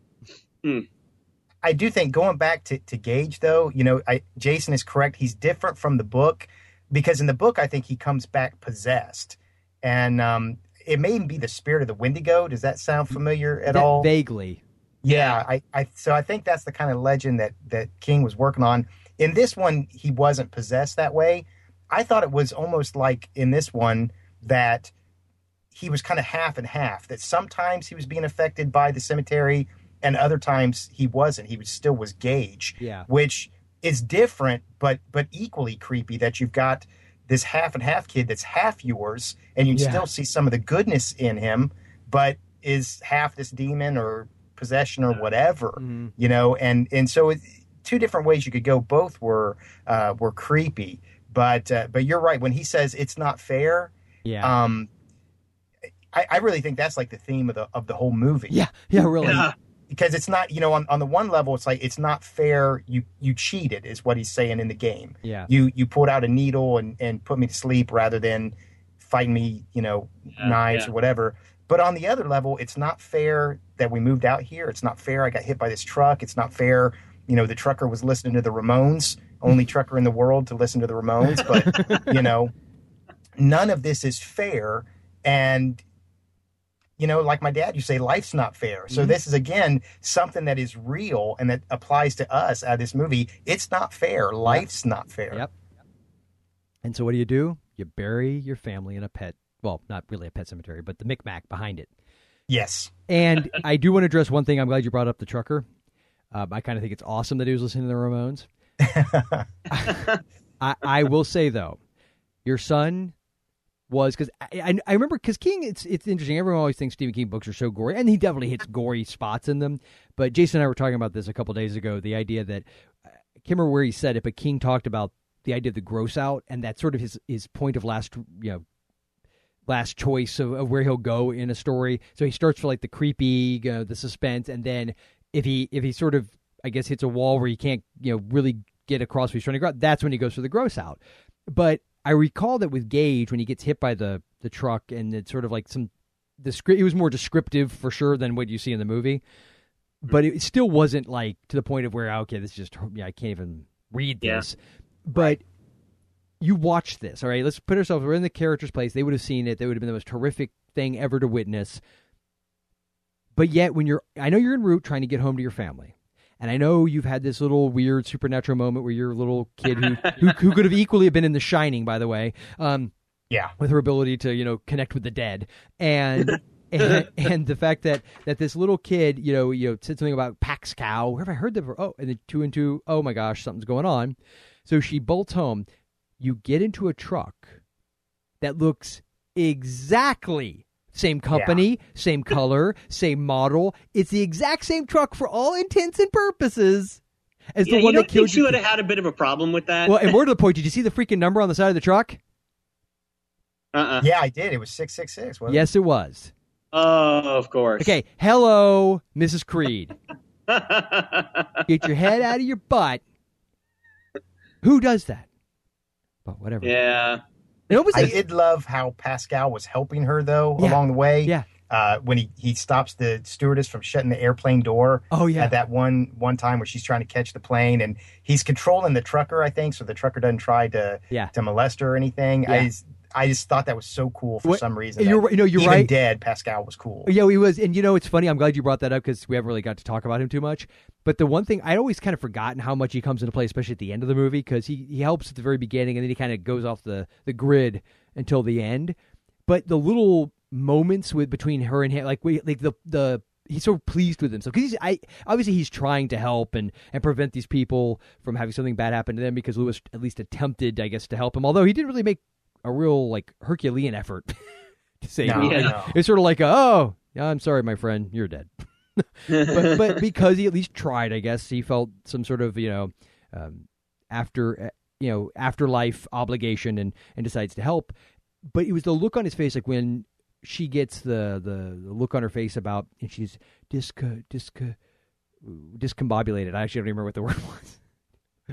I do think going back to, to Gage though, you know, I, Jason is correct. He's different from the book because in the book I think he comes back possessed, and um, it may even be the spirit of the Wendigo. Does that sound familiar at Va- all? Vaguely. Yeah, I, I so I think that's the kind of legend that that King was working on. In this one, he wasn't possessed that way. I thought it was almost like in this one that he was kind of half and half. That sometimes he was being affected by the cemetery, and other times he wasn't. He was still was Gage, Yeah. which is different, but but equally creepy. That you've got this half and half kid that's half yours, and you Yeah. still see some of the goodness in him, but is half this demon or possession or whatever, Mhm. you know. And and so it, two different ways you could go. Both were uh, were creepy, but uh, but you're right when he says it's not fair. Yeah. Um, I, I really think that's like the theme of the of the whole movie yeah. Yeah. Really. Yeah. because it's not you know on, on the one level it's like it's not fair you you cheated is what he's saying in the game Yeah. you you pulled out a needle and and put me to sleep rather than fighting me you know Yeah, knives yeah. or whatever but on the other level it's not fair that we moved out here it's not fair i got hit by this truck it's not fair you know the trucker was listening to the ramones only trucker in the world to listen to the Ramones, but you know, none of this is fair. And you know, like my dad, you say life's not fair. So Mhm. this is again something that is real and that applies to us out of this movie. It's not fair. Life's not fair. Yep. And so what do you do? You bury your family in a pet, well, not really a pet cemetery, but the Micmac behind it. Yes. And I do want to address one thing. I'm glad you brought up the trucker. Um, I kind of think it's awesome that he was listening to the Ramones. I, I will say though, your son was because I, I, I remember because King. It's it's interesting. Everyone always thinks Stephen King books are so gory, and he definitely hits gory spots in them. But Jason and I were talking about this a couple days ago. The idea that I can't remember where he said it, but King talked about the idea of the gross out, and that's sort of his his point of last you know last choice of, of where he'll go in a story. So he starts for like the creepy, you know, the suspense, and then if he if he sort of I guess hits a wall where he can't you know really get across what he's trying to go, that's when he goes for the gross out. But I recall that with Gage when he gets hit by the the truck and it's sort of like some the script it was more descriptive for sure than what you see in the movie. But it still wasn't like to the point of where okay, this is just yeah, I can't even read Yeah. this. But you watch this, all right? Let's put ourselves we're in the character's place. They would have seen it. They would have been the most horrific thing ever to witness. But yet, when you're, I know you're en route trying to get home to your family, and I know you've had this little weird supernatural moment where your little kid who who, who could have equally have been in The Shining, by the way, um, Yeah. with her ability to you know connect with the dead, and and, and the fact that that this little kid, you know, you know, said something about Pascow. Where have I heard that? before? Oh, and then two and two. Oh my gosh, something's going on. So she bolts home. You get into a truck that looks exactly same company, same color, same model. It's the exact same truck for all intents and purposes as yeah, the one that killed think she you. would have had a bit of a problem with that? Well, and more to the point, did you see the freaking number on the side of the truck? uh-uh. Yeah, I did. It was six six six. Yes, it was. Oh, of course. Okay, hello, Mrs. Creed. Get your head out of your butt. Who does that? But whatever. Yeah. It was I did love how Pascow was helping her though Yeah. along the way. Yeah. Uh, when he, he stops the stewardess from shutting the airplane door. Oh, yeah. At that one one time where she's trying to catch the plane and he's controlling the trucker, I think, so the trucker doesn't try to Yeah. to molest her or anything. Yeah. I I just thought that was so cool for What- some reason. you're right- no, you're even right. Dead Pascow was cool. Yeah, he was, and you know, it's funny. I'm glad you brought that up because we haven't really got to talk about him too much. But the one thing I'd always kind of forgotten how much he comes into play, especially at the end of the movie, because he he helps at the very beginning and then he kind of goes off the the grid until the end. But the little moments with between her and him, like we like the the he's so pleased with himself because he's I obviously he's trying to help and and prevent these people from having something bad happen to them because Louis at least attempted, I guess, to help him. Although he didn't really make a real like Herculean effort to save No. It's sort of like, a, oh, I'm sorry, my friend, you're dead. but but because he at least tried, I guess he felt some sort of you know um, after uh, you know afterlife obligation and and decides to help. But it was the look on his face, like when she gets the the, the look on her face about and she's disca disca discombobulated. I actually don't remember what the word was.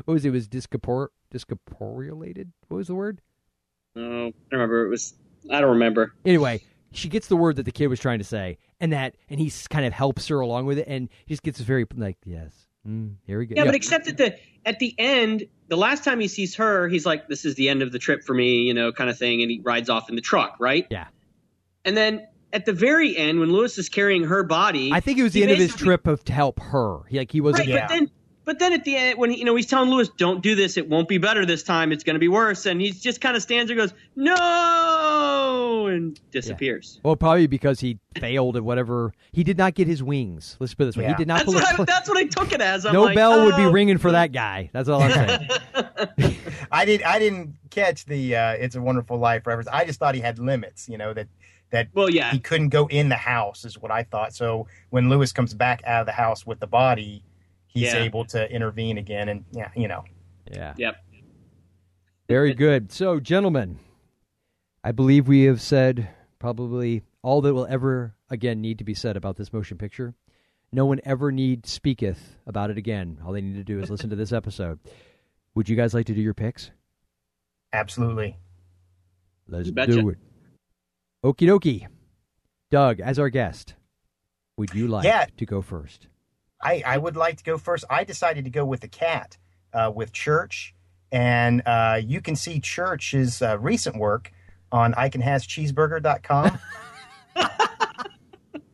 What was it? it was discapor discorporeated. What was the word? Oh, I remember. It was. I don't remember. Anyway, she gets the word that the kid was trying to say, and that, and he kind of helps her along with it, and he just gets very like, yes, mm, here we go. Yeah, but except at the at the end, the last time he sees her, he's like, "This is the end of the trip for me," you know, kind of thing, and he rides off in the truck, right? Yeah. And then at the very end, when Louis is carrying her body, I think it was the end of his trip of to help her. He like he wasn't. Right, but then, but then at the end, when he, you know he's telling Louis, "Don't do this. It won't be better this time. It's going to be worse." And he just kind of stands there, and goes, "No," and disappears. Well, probably because he failed at whatever. He did not get his wings. Let's put it this way: he did not That's pull. what, a, I, that's what I took it as. I'm no like, bell would be "Oh." ringing for that guy. That's all I'm saying. I did. I didn't catch the uh, "It's a Wonderful Life" reference. I just thought he had limits. You know that that well, yeah, he couldn't go in the house is what I thought. So when Louis comes back out of the house with the body, he's Yeah. able to intervene again, and yeah, you know. Yeah. Yep. Very good. So, gentlemen, I believe we have said probably all that will ever again need to be said about this motion picture. No one ever need speaketh about it again. All they need to do is listen to this episode. Would you guys like to do your picks? Absolutely. Let's do it. Okie dokie. Doug, as our guest, would you like Yeah. to go first? I, I would like to go first. I decided to go with the cat, uh, with Church. and uh, you can see Church's uh, recent work on icanhascheeseburger.com.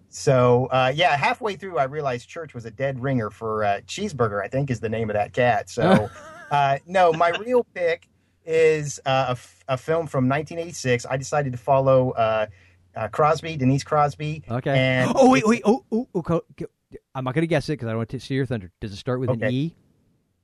so uh, yeah, halfway through, I realized Church was a dead ringer for uh, Cheeseburger. I think is the name of that cat. So uh, no, my real pick is uh, a, f- a film from 1986. I decided to follow uh, uh, Crosby, Denise Crosby. Okay. And oh wait, wait. Oh, oh, oh I'm not going to guess it because I don't want to steal your thunder. Does it start with an E?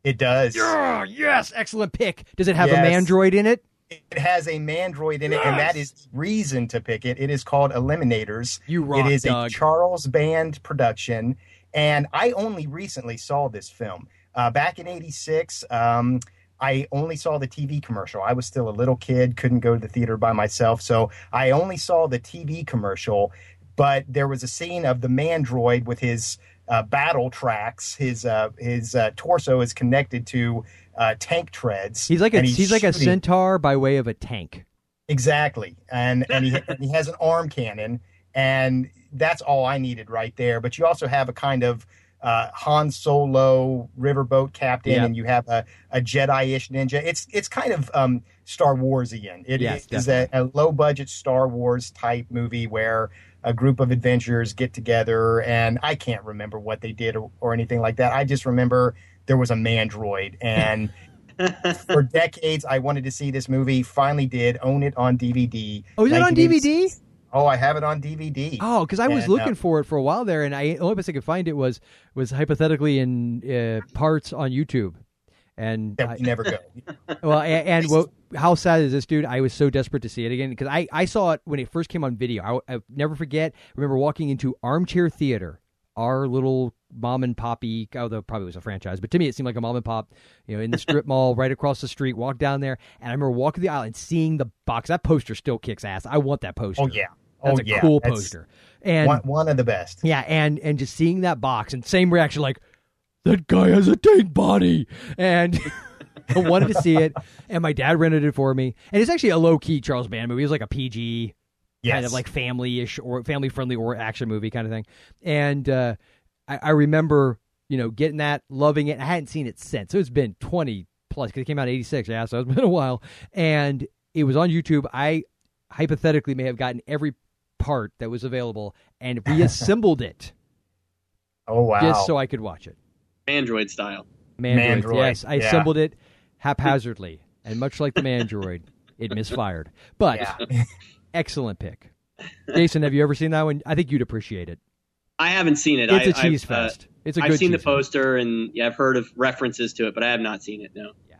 It does. Yeah, yes, excellent pick. Does it have a mandroid in it? It has a mandroid in it, and that is reason to pick it. It is called Eliminators. You rock, It is Doug. a Charles Band production, and I only recently saw this film. Uh, back in '86, um, I only saw the TV commercial. I was still a little kid, couldn't go to the theater by myself, so I only saw the TV commercial. But there was a scene of the mandroid with his uh, battle tracks. His uh, his uh, torso is connected to uh, tank treads. He's like a and he's, like a centaur by way of a tank. Exactly, and and he and he has an arm cannon, and that's all I needed right there. But you also have a kind of uh, Han Solo riverboat captain, Yep. and you have a, a Jedi-ish ninja. It's it's kind of um, Star Warsian. It Yes, is a, a low budget Star Wars type movie where a group of adventurers get together, and I can't remember what they did or, or anything like that. I just remember there was a mandroid and. for decades, I wanted to see this movie. Finally, did own it on DVD. Oh, is it on DVD? Oh, I have it on DVD. Oh, because I was And, uh, looking for it for a while there, and I the only place I could find it was was hypothetically in uh, parts on YouTube, and that never go. well, and, what, how sad is this, dude? I was so desperate to see it again because I, I saw it when it first came on video. I, I never forget. Remember walking into Armchair Theater, our little mom and poppy, although probably was a franchise, but to me it seemed like a mom and pop. You know, in the strip mall right across the street. Walk down there, and I remember walking the aisle and seeing the box. That poster still kicks ass. I want that oh, poster. Oh yeah, That's oh a yeah. cool That's poster. And one, one of the best. yeah, and and just seeing that box and same reaction, like that guy has a tank body, and I wanted to see it. And my dad rented it for me, and it's actually a low key Charles Band movie. It was like a PG kind of like family ish or family friendly or action movie kind of thing. And uh, I, I remember you know getting that, loving it. I hadn't seen it since. So it's been twenty plus because it came out in eighty six. Yeah, so it's been a while, and it was on YouTube. I hypothetically may have gotten every part that was available and reassembled it Oh wow. just so I could watch it. Android style. Mandroid, Mandroid, yes, I yeah. assembled it haphazardly, and much like the Mandroid, it misfired. But Yeah. excellent pick, Jason. Have you ever seen that one? I think you'd appreciate it. I haven't seen it. It's I, a cheese I've, uh, fest. It's a I've seen the cheese fest. poster and yeah, I've heard of references to it, but I have not seen it. No. Yeah.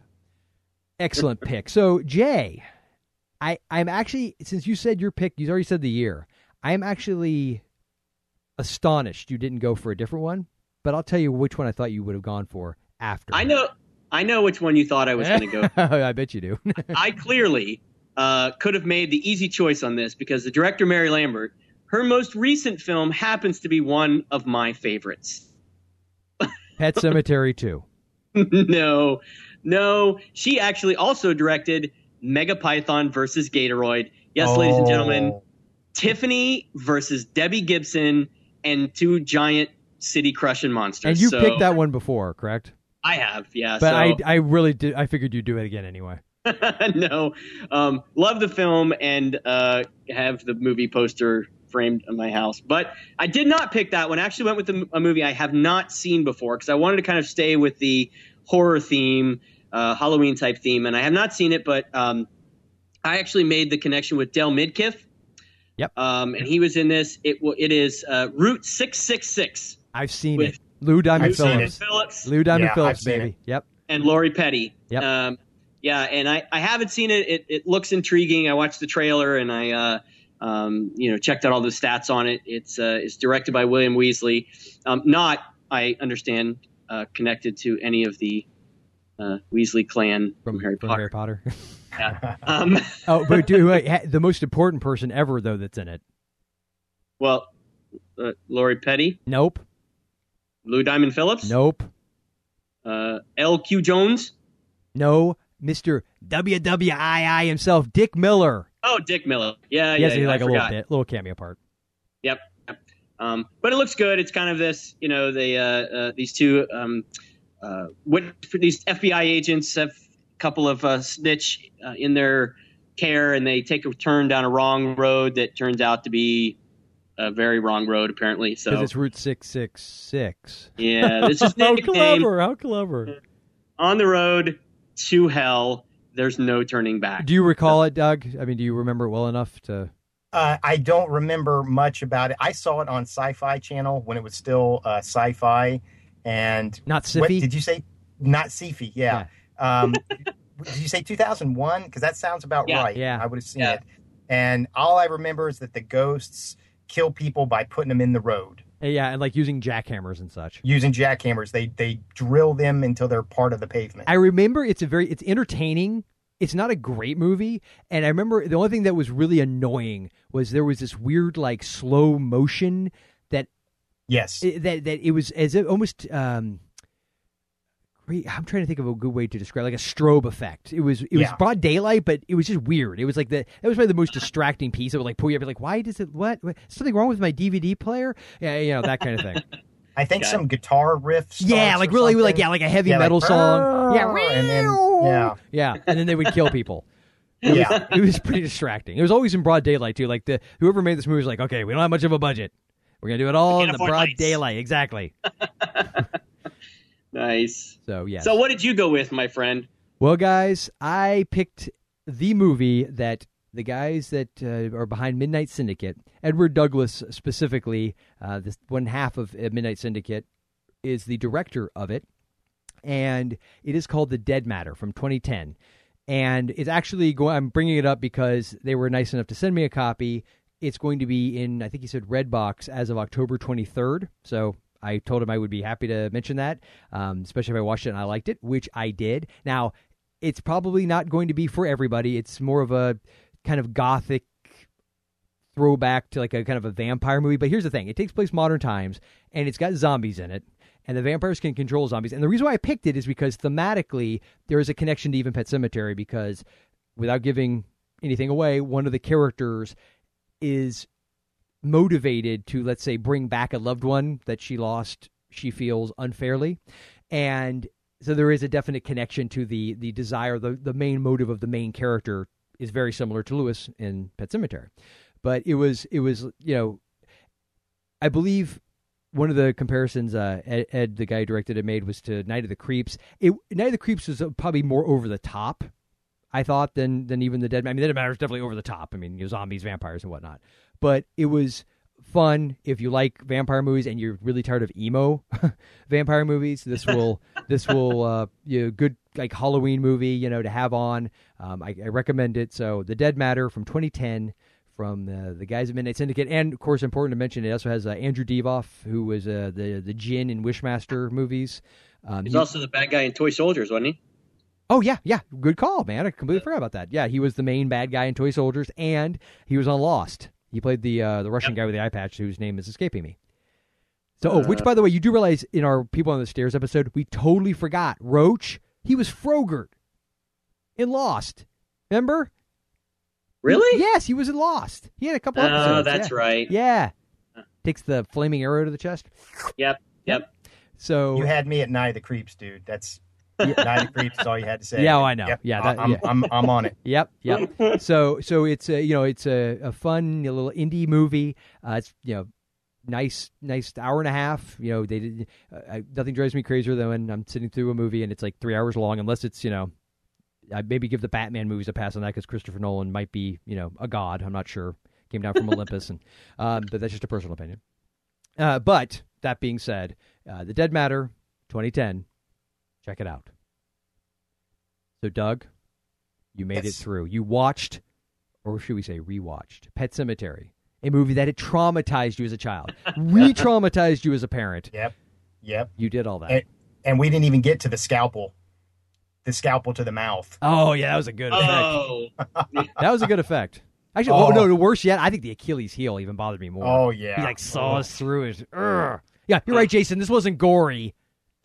Excellent pick. So Jay, I I'm actually since you said your pick, you already said the year. I am actually astonished you didn't go for a different one. But I'll tell you which one I thought you would have gone for after. I know. I know which one you thought I was going to go. For. I bet you do. I clearly uh, could have made the easy choice on this because the director Mary Lambert, her most recent film happens to be one of my favorites. Pet Sematary 2. no, no. She actually also directed Mega Python versus Gatoroid. Yes, ladies and gentlemen, Oh. Tiffany versus Debbie Gibson and two giant city crushing monsters. And you So- picked that one before, correct? I have, yeah. But so. I, I really did. I figured you'd do it again anyway. no, um, love the film and uh, have the movie poster framed in my house. But I did not pick that one. I actually went with a, a movie I have not seen before because I wanted to kind of stay with the horror theme, uh, Halloween type theme, and I have not seen it. But um, I actually made the connection with Dale Midkiff. Yep. Um, and he was in this. It it is uh, Route six six six I've seen With- it. Lou Diamond Phillips. Phillips. Lou Diamond Yeah, Phillips, I've seen baby. Yep. and Lori Petty. Yep. Um, yeah, and I, I haven't seen it. it. It looks intriguing. I watched the trailer and I, uh, um, you know, checked out all the stats on it. It's uh, it's directed by William Wesley, um, not I understand uh, connected to any of the uh, Weasley clan from, Harry From Potter. Harry Potter. Yeah. Um, oh, but dude, wait, the most important person ever though that's in it. well, uh, Lori Petty, Nope. Lou Diamond Phillips, Nope. uh, L.Q. Jones. No. Mr. WWII himself, Dick Miller. Oh, Dick Miller. Yeah, He yeah, has yeah, like I a little bit, little cameo part. Yep. yep. Um, but it looks good. It's kind of this, you know, they uh, uh, these two um, uh, what these FBI agents have a couple of uh, snitch uh, in their care, and they take a turn down a wrong road that turns out to be a very wrong road, apparently. So it's Route six six six. yeah, this is How nickname clever! How clever! on the road to hell. There's no turning back. Do you recall it, Doug? I mean, do you remember it well enough to? Uh, I don't remember much about it. I saw it on Sci-Fi Channel when it was still uh, Sci-Fi, and Not what Siffy? did you say? Not Siffy, yeah. Um, did you say 2001? Because that sounds about Yeah. right. Yeah. I would have seen Yeah. it. And all I remember is that the ghosts kill people by putting them in the road Yeah, and like using jackhammers and such. using jackhammers. They they drill them until they're part of the pavement. I remember it's a very it's entertaining. It's not a great movie, and I remember the only thing that was really annoying was there was this weird like slow motion that yes, that that it was as if almost um I'm trying to think of a good way to describe like a strobe effect. It was it was Yeah. broad daylight, but it was just weird. It was like the that was probably the most distracting piece. It would like pull you up, like, why does it what, what something wrong with my DVD player? Yeah, you know that kind of thing. I think Got some guitar riffs. yeah, like or really like yeah, like a heavy Yeah, like, metal song. Yeah, and then yeah, Yeah, and then they would kill people. It Yeah. was, it was pretty distracting. It was always in broad daylight too. Like the whoever made this movie was like, okay, we don't have much of a budget. We're gonna do it all in the broad lights." daylight. Exactly. Nice. So yeah. So what did you go with, my friend? well, guys, I picked the movie that the guys that uh, are behind Midnight Syndicate, Edward Douglas specifically, uh, this one half of uh, Midnight Syndicate, is the director of it, and it is called The Dead Matter from 2010. And it's actually going. I'm bringing it up because they were nice enough to send me a copy. It's going to be in, I think he said Redbox as of October 23rd. So I told him I would be happy to mention that, um, especially if I watched it and I liked it, which I did. Now, it's probably not going to be for everybody. It's more of a kind of gothic throwback to like a kind of a vampire movie. But here's the thing: it takes place modern times, and it's got zombies in it, and the vampires can control zombies. And the reason why I picked it is because thematically there is a connection to even Pet Sematary because, without giving anything away, one of the characters is motivated to let's say bring back a loved one that she lost she feels unfairly and so there is a definite connection to the the desire the the main motive of the main character is very similar to Louis in Pet Sematary but it was it was you know I believe one of the comparisons uh, Ed, Ed, the guy who directed it, made was to Night of the Creeps. It Night of the Creeps was probably more over the top, I thought, than than even the Dead. Man. I mean, Dead Matter is definitely over the top. I mean, you know, zombies, vampires, and whatnot. But it was fun if you like vampire movies and you're really tired of emo vampire movies. This will this will uh, you know, good like Halloween movie, you know, to have on. Um, I, I recommend it. So, The Dead Matter from 2010 from the, the guys at Midnight Syndicate, and of course, important to mention, it also has uh, Andrew Divoff, who was uh, the the Djinn in Wishmaster movies. Um, He's he- also the bad guy in Toy Soldiers, wasn't he? oh yeah, yeah, good call, man. I completely forgot about that. Yeah, he was the main bad guy in Toy Soldiers, and he was on Lost. He played the uh, the Russian guy with the eye patch, whose name is escaping me. So, oh, which Uh. by the way, you do realize in our People on the Stairs episode, we totally forgot Roach. He was Frogurt in Lost. Remember? Really? Yes, he was in Lost. He had a couple Oh, episodes. that's yeah. right. Yeah. Takes the flaming arrow to the chest. Yep. Yep. So You had me at Night of the Creeps, dude. That's Night of the Creeps is all you had to say. Yeah, oh, I know. Yep, Yeah, that- I'm, yeah. I'm, I'm on it. Yep, yep. so so it's a you know it's a, a fun little indie movie. Uh, it's you know nice nice hour and a half. You know they did uh, nothing drives me crazier than when I'm sitting through a movie and it's like three hours long. Unless it's you know I maybe give the Batman movies a pass on that because Christopher Nolan might be you know a god. I'm not sure. Came down from Olympus and um, but that's just a personal opinion. Uh, but that being said, uh, The Dead Matter, 2010. Check it out. So, Doug, you made Yes. it through. You watched, or should we say rewatched, Pet Sematary, a movie that had traumatized you as a child, re traumatized you as a parent. Yep. Yep. You did all that. And, and we didn't even get to the scalpel. The scalpel to the mouth. oh, yeah, that was a good effect. Oh, That was a good effect. Actually, oh. Oh. no, the worse yet, I think the Achilles heel even bothered me more. Oh, yeah. He like saw Oh. us through it. Urgh. Yeah, you're right, Jason. This wasn't gory.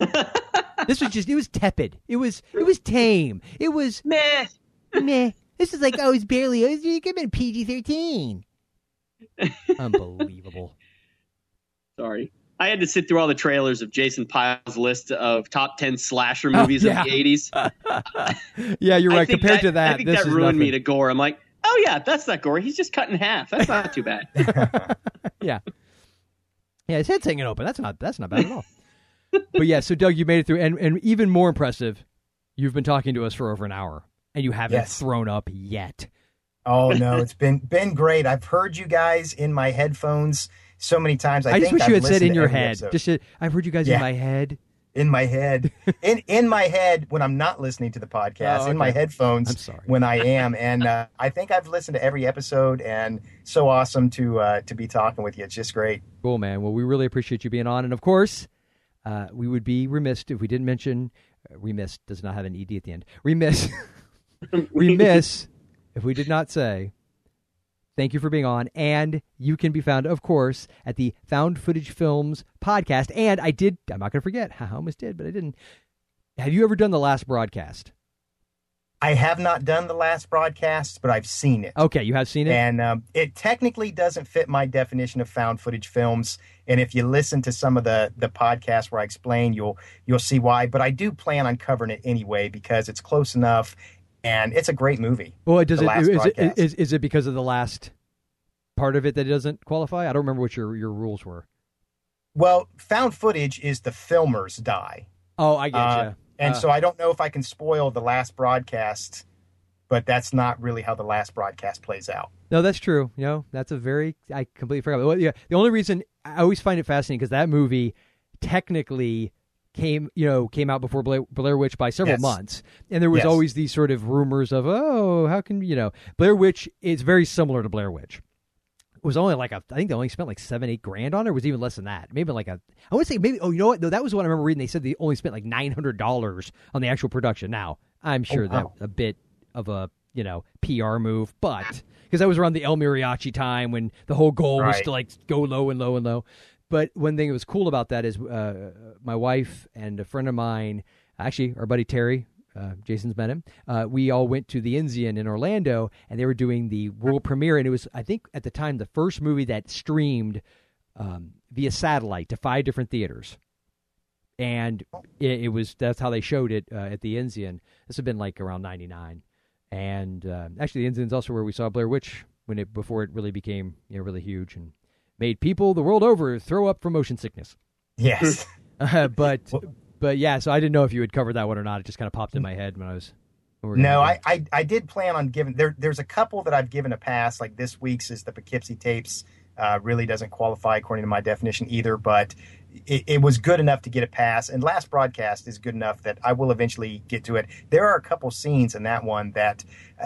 this was just it was tepid. It was it was tame. It was meh. Meh. This is like, oh, it's barely, oh, it's give it PG 13. unbelievable. Sorry. I had to sit through all the trailers of Jason Pyle's list of top ten slasher Oh, movies yeah. of the eighties. Yeah, you're right. think Compared to that, I think this that is ruined me to gore. I'm like, oh yeah, that's not gore. He's just cut in half. That's not too bad. yeah. Yeah, his head's hanging open. That's not that's not bad at all. But yeah, so Doug, you made it through, and and even more impressive, you've been talking to us for over an hour, and you haven't Yes. thrown up yet. Oh no, it's been been great. I've heard you guys in my headphones so many times. I, I, just wish I've you had said in your head. episode. Just said, I've heard you guys Yeah. in my head. in my head, in in my head when I'm not listening to the podcast, Oh, in my headphones I'm sorry. when I am, and uh, I think I've listened to every episode, and so awesome to uh, to be talking with you. It's just great. Cool, man. Well, we really appreciate you being on, and of course, uh, we would be remiss if we didn't mention. Uh, remiss does not have an ed at the end. Remiss, remiss if we did not say. Thank you for being on, and you can be found, of course, at the Found Footage Films podcast. And I did. I'm not going to forget. I almost did, but I didn't. Have you ever done the last broadcast? I have not done the last broadcast, but I've seen it. Okay, you have seen it. And um, it technically doesn't fit my definition of found footage films. And if you listen to some of the the podcasts where I explain, you'll you'll see why. But I do plan on covering it anyway because it's close enough, and it's a great movie. Well, does it? Is it is, is it because of the last part of it that it doesn't qualify? I don't remember what your your rules were. Well, found footage is the filmers die. Oh, I get Uh, you. And Uh, so I don't know if I can spoil the last broadcast, but that's not really how the last broadcast plays out. No, that's true. You know, that's a very I completely forgot. Well, yeah, the only reason I always find it fascinating because that movie technically came you know came out before Blair, Blair Witch by several Yes. months, and there was Yes. always these sort of rumors of oh how can you know Blair Witch is very similar to Blair Witch. Was only like a, I think they only spent like seven, eight grand on it. Or was even less than that. Maybe like a, I would say maybe. Oh, you know what? No, that was what I remember reading. They said they only spent like nine hundred dollars on the actual production. Now I'm sure Oh, wow. that a bit of a you know PR move, but because that was around the El Mariachi time when the whole goal was to like go low and low and low. But one thing that was cool about that is uh, my wife and a friend of mine, actually our buddy Terry, uh, Jason's met him. Uh, we all went to the Enzian in Orlando, and they were doing the world premiere, and it was I think at the time the first movie that streamed um, via satellite to five different theaters, and it, it was that's how they showed it uh, at the Enzian. This had been like around '99, and uh, actually the Enzian's also where we saw Blair Witch when it before it really became you know really huge and made people the world over throw up from motion sickness. Yes. Uh, but but yeah, so I didn't know if you had covered that one or not. It just kind of popped in my head when I was. when No, I, I I did plan on giving there. There's a couple that I've given a pass. Like this week's is the Poughkeepsie tapes. Uh, really doesn't qualify according to my definition either, but it, it was good enough to get a pass. And last broadcast is good enough that I will eventually get to it. There are a couple scenes in that one that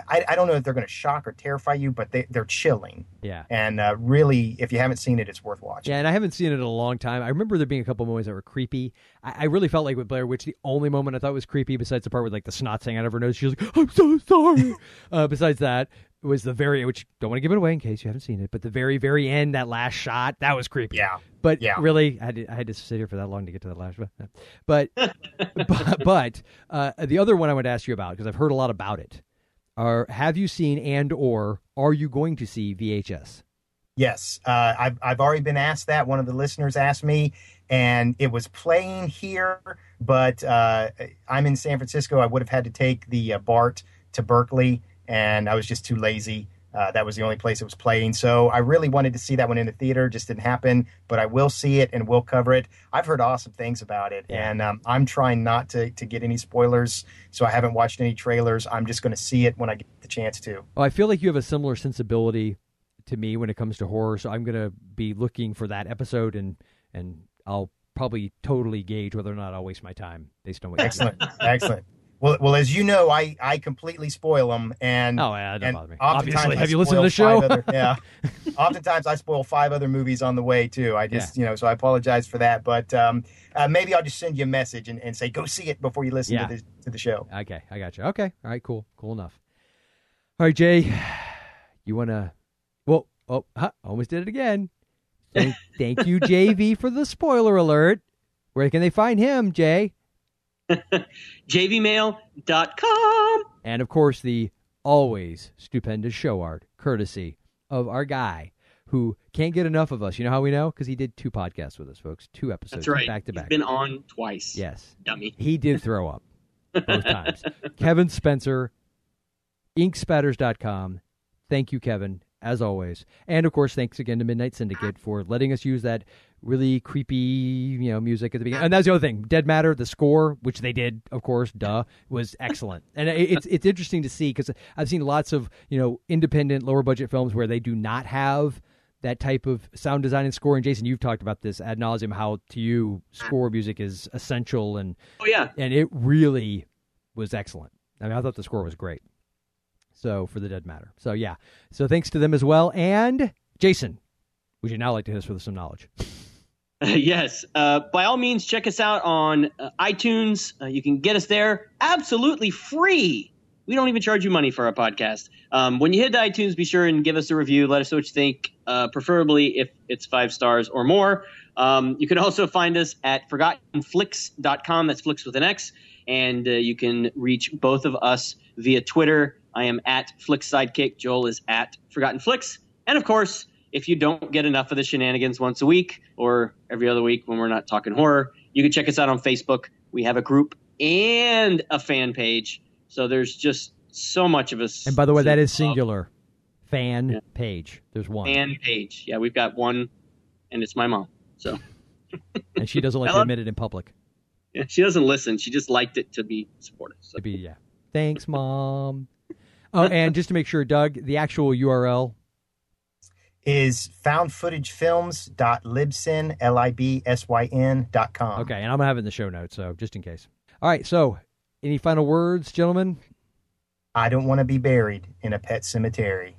I, I don't know if they're going to shock or terrify you, but they, they're chilling. Yeah. And uh, really, if you haven't seen it, it's worth watching. Yeah, and I haven't seen it in a long time. I remember there being a couple moments that were creepy. I, I really felt like with Blair Witch, the only moment I thought was creepy, besides the part with like the snot out of her nose, she was like, "I'm so sorry." uh, besides that, was the very which don't want to give it away in case you haven't seen it, but the very very end, that last shot, that was creepy. Yeah, but Yeah. really, I had, to, I had to sit here for that long to get to that last one. But but, but uh, the other one I would ask you about because I've heard a lot about it. Are have you seen and or are you going to see VHS? Yes, uh, I've I've already been asked that. One of the listeners asked me, and it was playing here, but uh, I'm in San Francisco. I would have had to take the uh, BART to Berkeley, and I was just too lazy. Uh, that was the only place it was playing. So I really wanted to see that one in the theater. Just didn't happen, but I will see it and will cover it. I've heard awesome things about it, and um, I'm trying not to to get any spoilers. So I haven't watched any trailers. I'm just going to see it when I get the chance to. Well, I feel like you have a similar sensibility to me when it comes to horror, so I'm going to be looking for that episode, and and I'll probably totally gauge whether or not I'll waste my time based on what. Excellent, excellent. Well, well, as you know, I, I completely spoil them, and Oh, yeah, and bother me. Obviously. Have you listened to the show? Other, yeah, oftentimes I spoil five other movies on the way too. I just you know, so I apologize for that, but um, uh, maybe I'll just send you a message and, and say go see it before you listen Yeah. to the to the show. Okay, I got you. Okay, all right, cool, cool enough. All right, Jay, you want to? Well, oh, huh, almost did it again. Thank, thank you, JV, for the spoiler alert. Where can they find him, Jay? JVmail.com. And of course, the always stupendous show art, courtesy of our guy who can't get enough of us. You know how we know? Because he did two podcasts with us, folks. Two episodes That's right. back to He's back. been on twice. Yes. Dummy. He did throw up both times. Kevin Spencer, inkspatters.com. Thank you, Kevin, as always. And of course, thanks again to Midnight Syndicate for letting us use that really creepy, you know, music at the beginning. And that's the other thing. Dead Matter, the score, which they did, of course, duh, was excellent. And it's it's interesting to see because I've seen lots of, you know, independent, lower budget films where they do not have that type of sound design and scoring. Jason, you've talked about this ad nauseum, how to you score music is essential and Oh yeah. and it really was excellent. I mean, I thought the score was great. So for the Dead Matter. So yeah. So thanks to them as well. And Jason, would you now like to hit us with some knowledge? yes. Uh, by all means, check us out on uh, iTunes. Uh, you can get us there absolutely free. We don't even charge you money for our podcast. Um, when you hit iTunes, be sure and give us a review. Let us know what you think, uh, preferably if it's five stars or more. Um, you can also find us at forgottenflix.com. That's flicks with an X. And uh, you can reach both of us via Twitter. I am at Flix Sidekick. Joel is at Forgotten Flix. And of course, if you don't get enough of the shenanigans once a week or every other week when we're not talking horror, you can check us out on Facebook. We have a group and a fan page. So there's just so much of us. And by the way, that is singular. Fan page. There's one. fan page. Yeah, we've got one, and it's my mom. So and she doesn't like to admit it in public. yeah, she doesn't listen. She just liked it to be supportive. So. To be yeah. Thanks, mom. Oh, and just to make sure, Doug, the actual URL is foundfootagefilms.libsyn, L-I-B-S-Y-N dot com. Okay, and I'm gonna have it in the show notes, so just in case. All right, so any final words, gentlemen? I don't want to be buried in a pet cemetery.